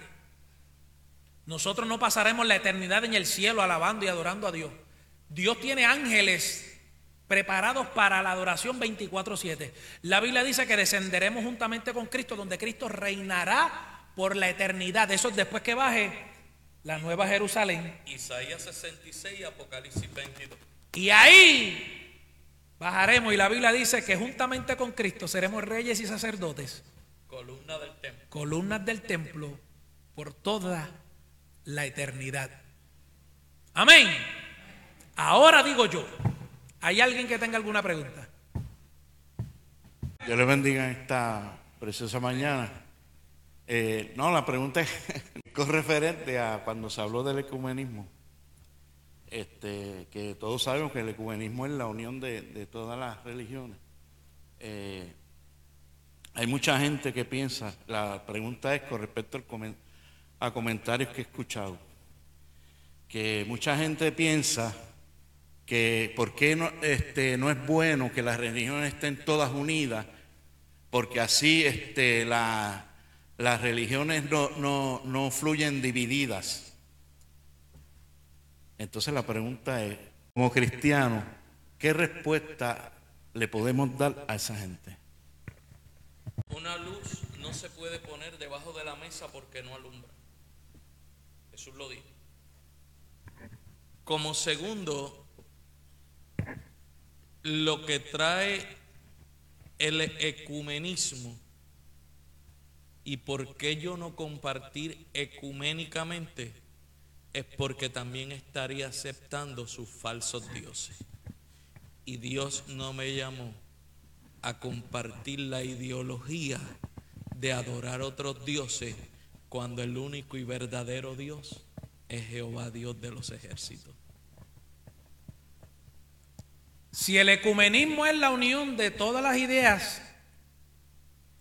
Nosotros no pasaremos la eternidad en el cielo alabando y adorando a Dios. Dios tiene ángeles preparados para la adoración 24/7. La Biblia dice que descenderemos juntamente con Cristo, donde Cristo reinará por la eternidad. Eso es después que baje la nueva Jerusalén. Isaías 66 Apocalipsis 22. Y ahí bajaremos y la Biblia dice que juntamente con Cristo seremos reyes y sacerdotes. Columnas del templo. Columnas del templo por toda la eternidad. Amén. Ahora digo yo, ¿hay alguien que tenga alguna pregunta? Dios le bendiga esta preciosa mañana. Eh, no, la pregunta es (laughs) con referente a cuando se habló del ecumenismo. Este, que todos sabemos que el ecumenismo es la unión de, todas las religiones. Eh, hay mucha gente que piensa, la pregunta es con respecto a comentarios que he escuchado, que mucha gente piensa que por qué no, este, no es bueno que las religiones estén todas unidas, porque así este, las religiones no, no fluyen divididas. Entonces la pregunta es, como cristiano, ¿qué respuesta le podemos dar a esa gente? Una luz no se puede poner debajo de la mesa porque no alumbra. Jesús lo dijo. Como segundo, lo que trae el ecumenismo y por qué yo no compartir ecuménicamente es porque también estaría aceptando sus falsos dioses. Y Dios no me llamó a compartir la ideología de adorar otros dioses cuando el único y verdadero Dios es Jehová Dios de los ejércitos. Si el ecumenismo es la unión de todas las ideas,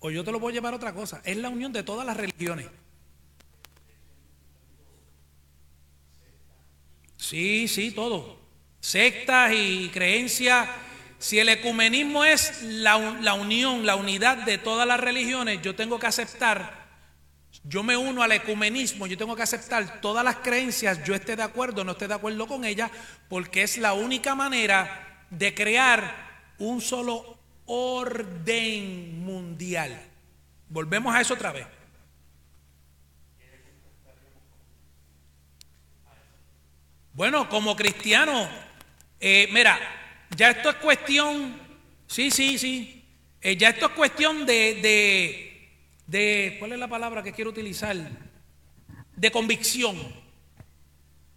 o yo te lo voy a llevar a otra cosa, es la unión de todas las religiones. Sí, sí, todo. Sectas y creencias. Si el ecumenismo es la, la, unión, la unidad de todas las religiones, yo tengo que aceptar, yo me uno al ecumenismo, yo tengo que aceptar todas las creencias, yo esté de acuerdo o no esté de acuerdo con ellas, porque es la única manera de crear un solo orden mundial. Volvemos a eso otra vez. Bueno, como cristiano, eh, mira, ya esto es cuestión, sí, sí, sí, eh, ya esto es cuestión de, de, de, ¿cuál es la palabra que quiero utilizar? De convicción,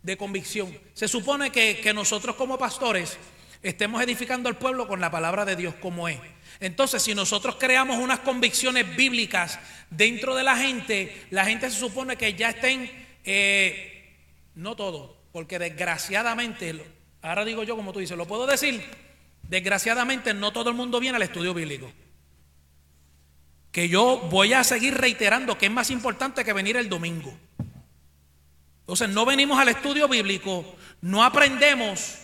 de convicción. Se supone que, que nosotros como pastores estemos edificando al pueblo con la palabra de Dios como es. Entonces, si nosotros creamos unas convicciones bíblicas dentro de la gente, la gente se supone que ya estén, eh, no todo, porque desgraciadamente, ahora digo yo como tú dices, lo puedo decir, desgraciadamente no todo el mundo viene al estudio bíblico. Que yo voy a seguir reiterando que es más importante que venir el domingo. Entonces no venimos al estudio bíblico, no aprendemos,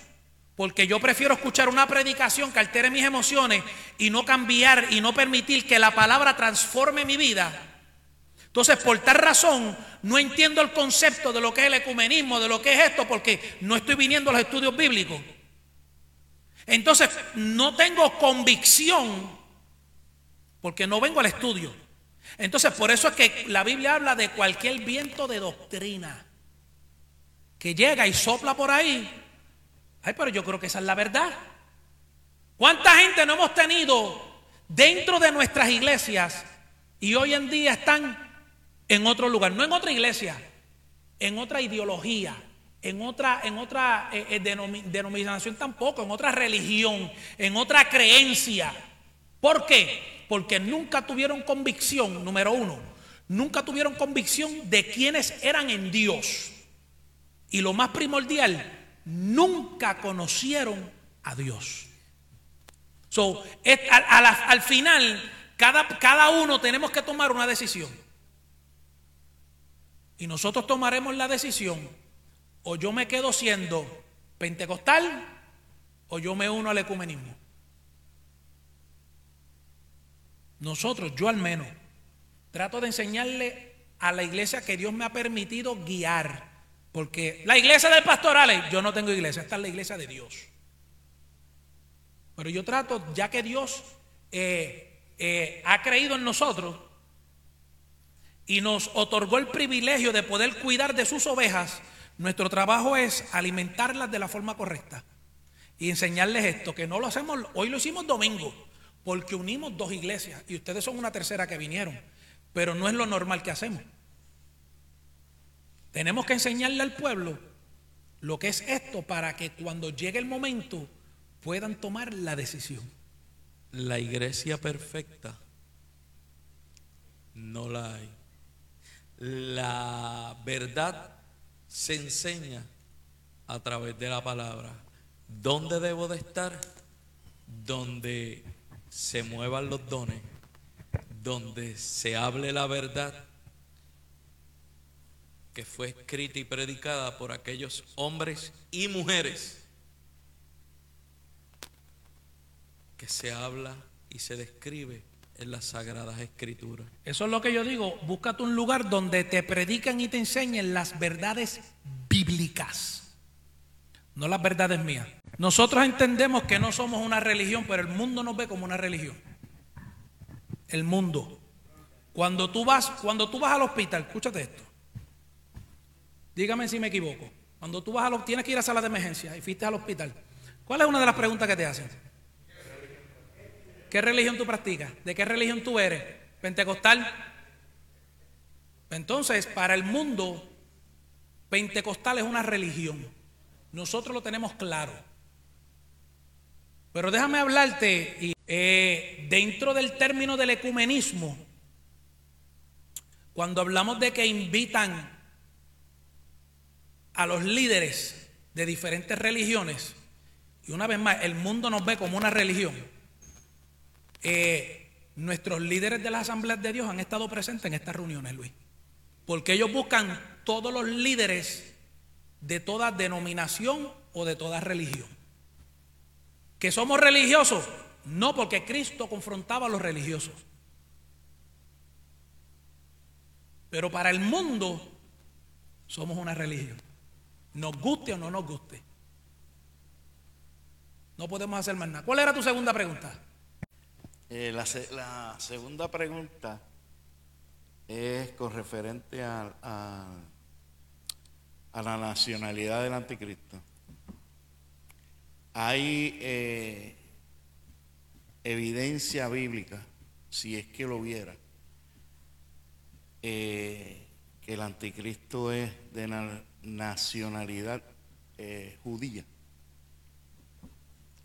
porque yo prefiero escuchar una predicación que altere mis emociones y no cambiar y no permitir que la palabra transforme mi vida. Entonces, por tal razón, no entiendo el concepto de lo que es el ecumenismo, de lo que es esto, porque no estoy viniendo a los estudios bíblicos. Entonces, no tengo convicción porque no vengo al estudio. Entonces, por eso es que la Biblia habla de cualquier viento de doctrina que llega y sopla por ahí. Ay, pero yo creo que esa es la verdad. ¿Cuánta gente no hemos tenido dentro de nuestras iglesias y hoy en día están en otro lugar, no en otra iglesia, en otra ideología, en otra, en otra eh, eh, denominación tampoco, en otra religión, en otra creencia. ¿Por qué? Porque nunca tuvieron convicción, número uno, nunca tuvieron convicción de quiénes eran en Dios. Y lo más primordial, nunca conocieron a Dios. So, al, al, final, cada, cada uno tenemos que tomar una decisión. Y nosotros tomaremos la decisión, o yo me quedo siendo pentecostal, o yo me uno al ecumenismo. Nosotros, yo al menos, trato de enseñarle a la iglesia que Dios me ha permitido guiar. Porque la iglesia del pastoral, yo no tengo iglesia, esta es la iglesia de Dios. Pero yo trato, ya que Dios eh, eh, ha creído en nosotros, y nos otorgó el privilegio de poder cuidar de sus ovejas, nuestro trabajo es alimentarlas de la forma correcta y enseñarles esto, que no lo hacemos, hoy lo hicimos domingo, porque unimos dos iglesias y ustedes son una tercera que vinieron, pero no es lo normal que hacemos. Tenemos que enseñarle al pueblo lo que es esto para que cuando llegue el momento puedan tomar la decisión. La iglesia perfecta no la hay. La verdad se enseña a través de la palabra. ¿Dónde debo de estar? Donde se muevan los dones, donde se hable la verdad que fue escrita y predicada por aquellos hombres y mujeres que se habla y se describe en las sagradas escrituras. Eso es lo que yo digo, búscate un lugar donde te predican y te enseñen las verdades bíblicas, no las verdades mías. Nosotros entendemos que no somos una religión, pero el mundo nos ve como una religión. El mundo. Cuando tú vas, cuando tú vas al hospital, escúchate esto. dígame si me equivoco. Cuando tú vas a los, tienes que ir a sala de emergencia y fuiste al hospital, ¿cuál es una de las preguntas que te hacen? ¿Qué religión tú practicas? ¿De qué religión tú eres? ¿Pentecostal? Entonces, para el mundo, pentecostal es una religión. Nosotros lo tenemos claro. Pero déjame hablarte, eh, dentro del término del ecumenismo, cuando hablamos de que invitan a los líderes de diferentes religiones, y una vez más, el mundo nos ve como una religión, eh, nuestros líderes de las asambleas de Dios han estado presentes en estas reuniones, Luis. Porque ellos buscan todos los líderes de toda denominación o de toda religión. ¿Que somos religiosos? No, porque Cristo confrontaba a los religiosos. Pero para el mundo somos una religión. Nos guste o no nos guste. No podemos hacer más nada. ¿Cuál era tu segunda pregunta? Eh, la, segunda pregunta es con referente a la nacionalidad del anticristo. Hay eh, evidencia bíblica, si es que lo hubiera, eh, que el anticristo es de na nacionalidad eh, judía.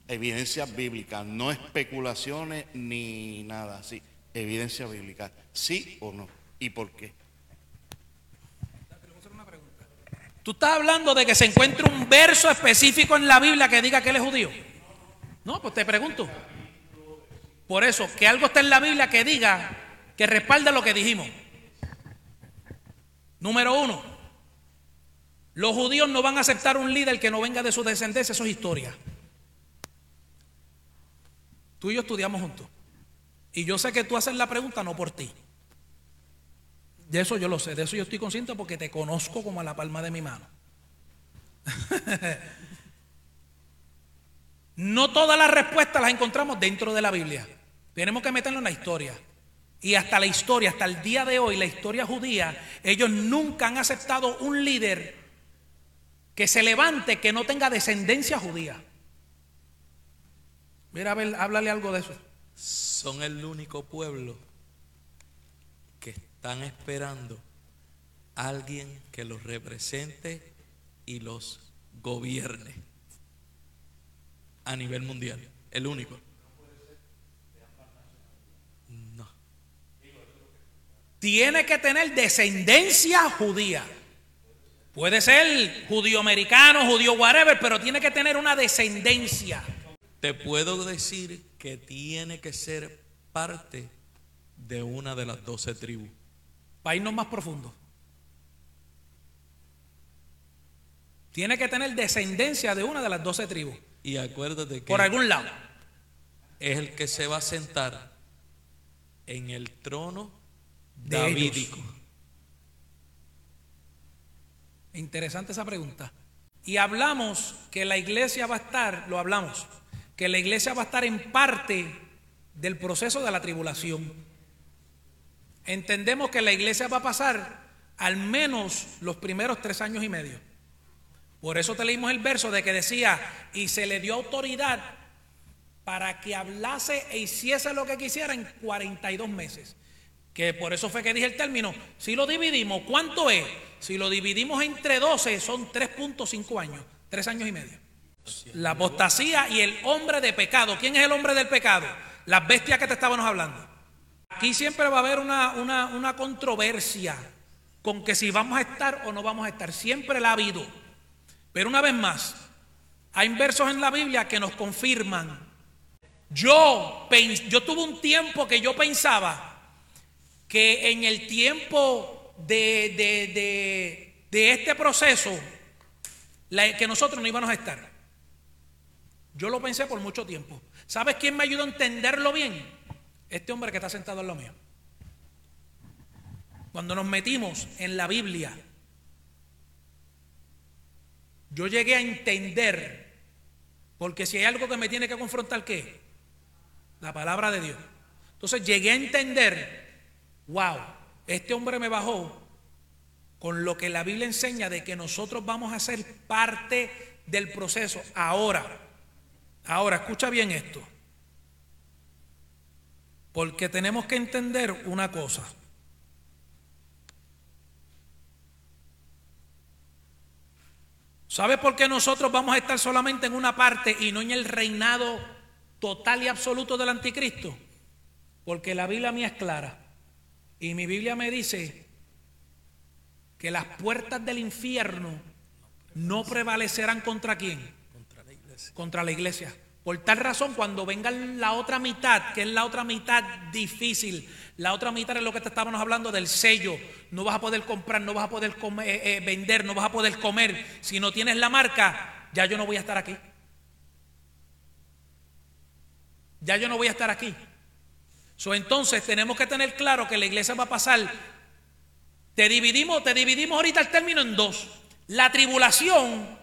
Evidencia bíblica, no especulaciones ni nada así. Evidencia bíblica, sí o no, y por qué. Tú estás hablando de que se encuentre un verso específico en la Biblia que diga que él es judío. No, pues te pregunto. Por eso, que algo está en la Biblia que diga, que respalda lo que dijimos. Número uno, los judíos no van a aceptar un líder que no venga de su descendencia, eso es historia. Tú y yo estudiamos juntos. Y yo sé que tú haces la pregunta no por ti. De eso yo lo sé, de eso yo estoy consciente porque te conozco como a la palma de mi mano. (laughs) no todas las respuestas las encontramos dentro de la Biblia. Tenemos que meterlo en la historia. Y hasta la historia, hasta el día de hoy, la historia judía, ellos nunca han aceptado un líder que se levante que no tenga descendencia judía. Mira, a ver, háblale algo de eso. Son el único pueblo están esperando a alguien que los represente y los gobierne a nivel mundial. El único. No. Tiene que tener descendencia judía. Puede ser judío americano, judío whatever, pero tiene que tener una descendencia. Te puedo decir que tiene que ser parte de una de las doce tribus. Para irnos más profundo. Tiene que tener descendencia de una de las doce tribus. Y acuérdate que. Por algún lado. Es el que se va a sentar en el trono de davídico. Interesante esa pregunta. Y hablamos que la iglesia va a estar, lo hablamos, que la iglesia va a estar en parte del proceso de la tribulación. Entendemos que la iglesia va a pasar al menos los primeros tres años y medio. Por eso te leímos el verso de que decía, y se le dio autoridad para que hablase e hiciese lo que quisiera en 42 meses. Que por eso fue que dije el término, si lo dividimos, ¿cuánto es? Si lo dividimos entre 12 son 3.5 años, tres años y medio. La apostasía y el hombre de pecado. ¿Quién es el hombre del pecado? Las bestias que te estábamos hablando. Aquí siempre va a haber una, controversia con que si vamos a estar o no vamos a estar. Siempre la ha habido. Pero una vez más, hay versos en la Biblia que nos confirman. Yo, yo tuve un tiempo que yo pensaba que en el tiempo de, de, este proceso, que nosotros no íbamos a estar. Yo lo pensé por mucho tiempo. ¿Sabes quién me ayudó a entenderlo bien? Este hombre que está sentado en lo mío. Cuando nos metimos en la Biblia, yo llegué a entender, porque si hay algo que me tiene que confrontar, ¿qué? La palabra de Dios. Entonces llegué a entender, wow, este hombre me bajó con lo que la Biblia enseña de que nosotros vamos a ser parte del proceso. Ahora, ahora, escucha bien esto. Porque tenemos que entender una cosa. ¿Sabe por qué nosotros vamos a estar solamente en una parte y no en el reinado total y absoluto del anticristo? Porque la Biblia mía es clara. Y mi Biblia me dice que las puertas del infierno no prevalecerán contra quién? Contra la iglesia. Contra la iglesia. Por tal razón, cuando venga la otra mitad, que es la otra mitad difícil, la otra mitad es lo que te estábamos hablando del sello, no vas a poder comprar, no vas a poder eh, eh, vender, no vas a poder comer. Si no tienes la marca, ya yo no voy a estar aquí. Ya yo no voy a estar aquí. So, entonces tenemos que tener claro que la iglesia va a pasar. Te dividimos, te dividimos ahorita el término en dos. La tribulación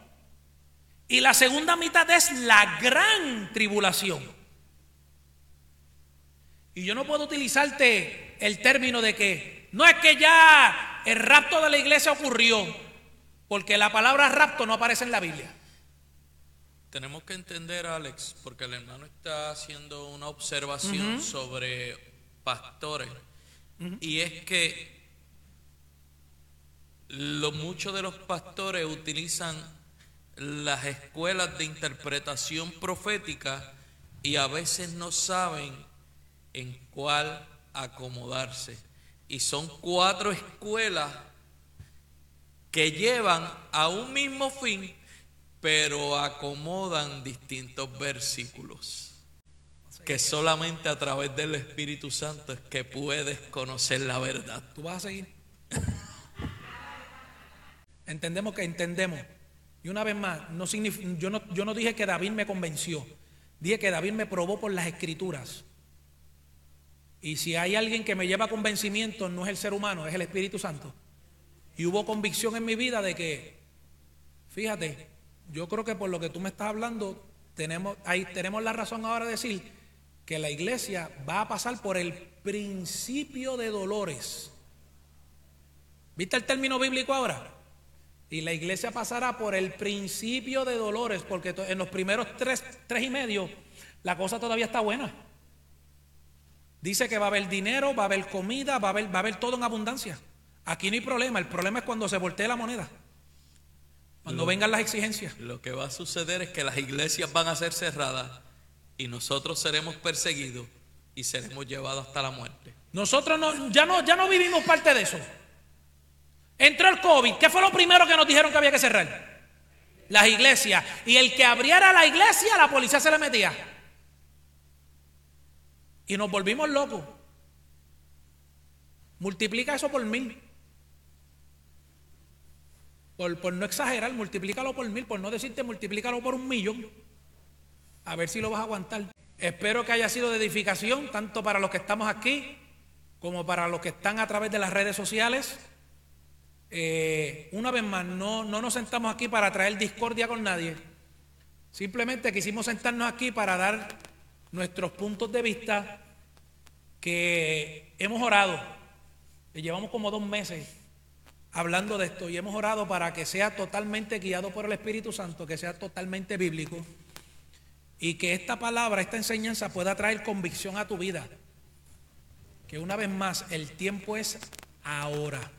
y la segunda mitad es la gran tribulación. Y yo no puedo utilizarte el término de que no es que ya el rapto de la iglesia ocurrió, porque la palabra rapto no aparece en la Biblia. Tenemos que entender, Alex, porque el hermano está haciendo una observación sobre pastores. Y es que lo, muchos de los pastores utilizan las escuelas de interpretación profética y a veces no saben en cuál acomodarse. Y son cuatro escuelas que llevan a un mismo fin, pero acomodan distintos versículos. Que solamente a través del Espíritu Santo es que puedes conocer la verdad. ¿Tú vas a seguir? (laughs) entendemos que entendemos y una vez más, yo, no, yo no dije que David me convenció, dije que David me probó por las escrituras. Y si hay alguien que me lleva a convencimiento, no es el ser humano, es el Espíritu Santo. Y hubo convicción en mi vida de que, fíjate, yo creo que por lo que tú me estás hablando, tenemos, ahí tenemos la razón ahora de decir que la iglesia va a pasar por el principio de dolores. ¿Viste el término bíblico ahora? Y la iglesia pasará por el principio de dolores, porque en los primeros tres, tres y medio la cosa todavía está buena. Dice que va a haber dinero, va a haber comida, va a haber, va a haber todo en abundancia. Aquí no hay problema, el problema es cuando se voltee la moneda. Cuando vengan las exigencias. Lo que va a suceder es que las iglesias van a ser cerradas y nosotros seremos perseguidos y seremos llevados hasta la muerte. Nosotros no, ya, no, ya no vivimos parte de eso. Entró el COVID. ¿Qué fue lo primero que nos dijeron que había que cerrar? Las iglesias. Y el que abriera la iglesia, la policía se le metía. Y nos volvimos locos. Multiplica eso por mil. Por, por, no exagerar, multiplícalo por mil, por no decirte multiplícalo por un millón. A ver si lo vas a aguantar. Espero que haya sido de edificación, tanto para los que estamos aquí, como para los que están a través de las redes sociales. Eh, una vez más, no, no nos sentamos aquí para traer discordia con nadie. Simplemente quisimos sentarnos aquí para dar nuestros puntos de vista que hemos orado. Y llevamos como dos meses hablando de esto y hemos orado para que sea totalmente guiado por el Espíritu Santo, que sea totalmente bíblico y que esta palabra, esta enseñanza pueda traer convicción a tu vida. Que una vez más el tiempo es ahora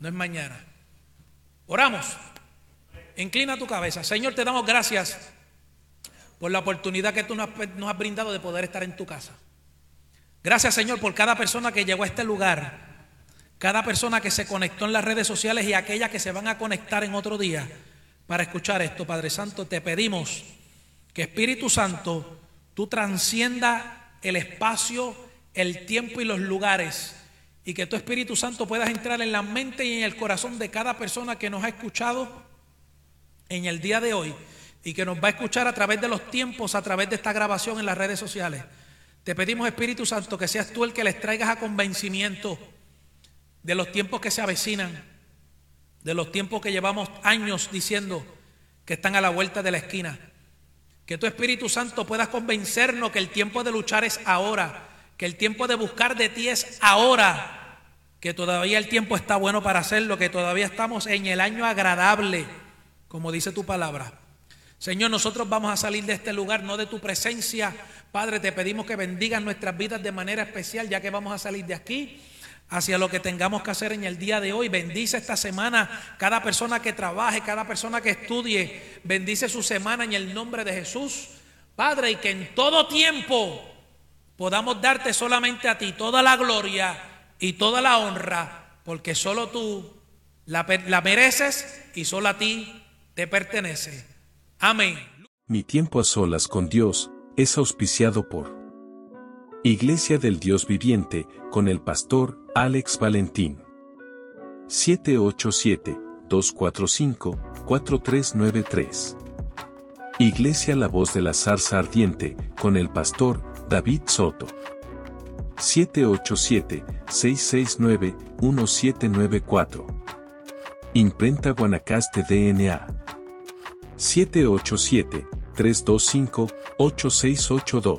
no es mañana. Oramos. Inclina tu cabeza. Señor, te damos gracias por la oportunidad que tú nos has brindado de poder estar en tu casa. Gracias, Señor, por cada persona que llegó a este lugar, cada persona que se conectó en las redes sociales y aquellas que se van a conectar en otro día para escuchar esto. Padre Santo, te pedimos que Espíritu Santo, tú transcienda el espacio, el tiempo y los lugares y que tu Espíritu Santo puedas entrar en la mente y en el corazón de cada persona que nos ha escuchado en el día de hoy y que nos va a escuchar a través de los tiempos, a través de esta grabación en las redes sociales. Te pedimos, Espíritu Santo, que seas tú el que les traigas a convencimiento de los tiempos que se avecinan, de los tiempos que llevamos años diciendo que están a la vuelta de la esquina. Que tu Espíritu Santo puedas convencernos que el tiempo de luchar es ahora, que el tiempo de buscar de ti es ahora que todavía el tiempo está bueno para hacerlo, que todavía estamos en el año agradable, como dice tu palabra. Señor, nosotros vamos a salir de este lugar, no de tu presencia. Padre, te pedimos que bendigas nuestras vidas de manera especial, ya que vamos a salir de aquí hacia lo que tengamos que hacer en el día de hoy. Bendice esta semana cada persona que trabaje, cada persona que estudie. Bendice su semana en el nombre de Jesús. Padre, y que en todo tiempo podamos darte solamente a ti toda la gloria y toda la honra, porque solo tú la, mereces y solo a ti te pertenece. Amén. Mi tiempo a solas con Dios es auspiciado por Iglesia del Dios Viviente, con el pastor Alex Valentín. 787-245-4393. Iglesia La Voz de la Zarza Ardiente, con el pastor David Soto. 787-669-1794. Imprenta Guanacaste DNA. 787-325-8682.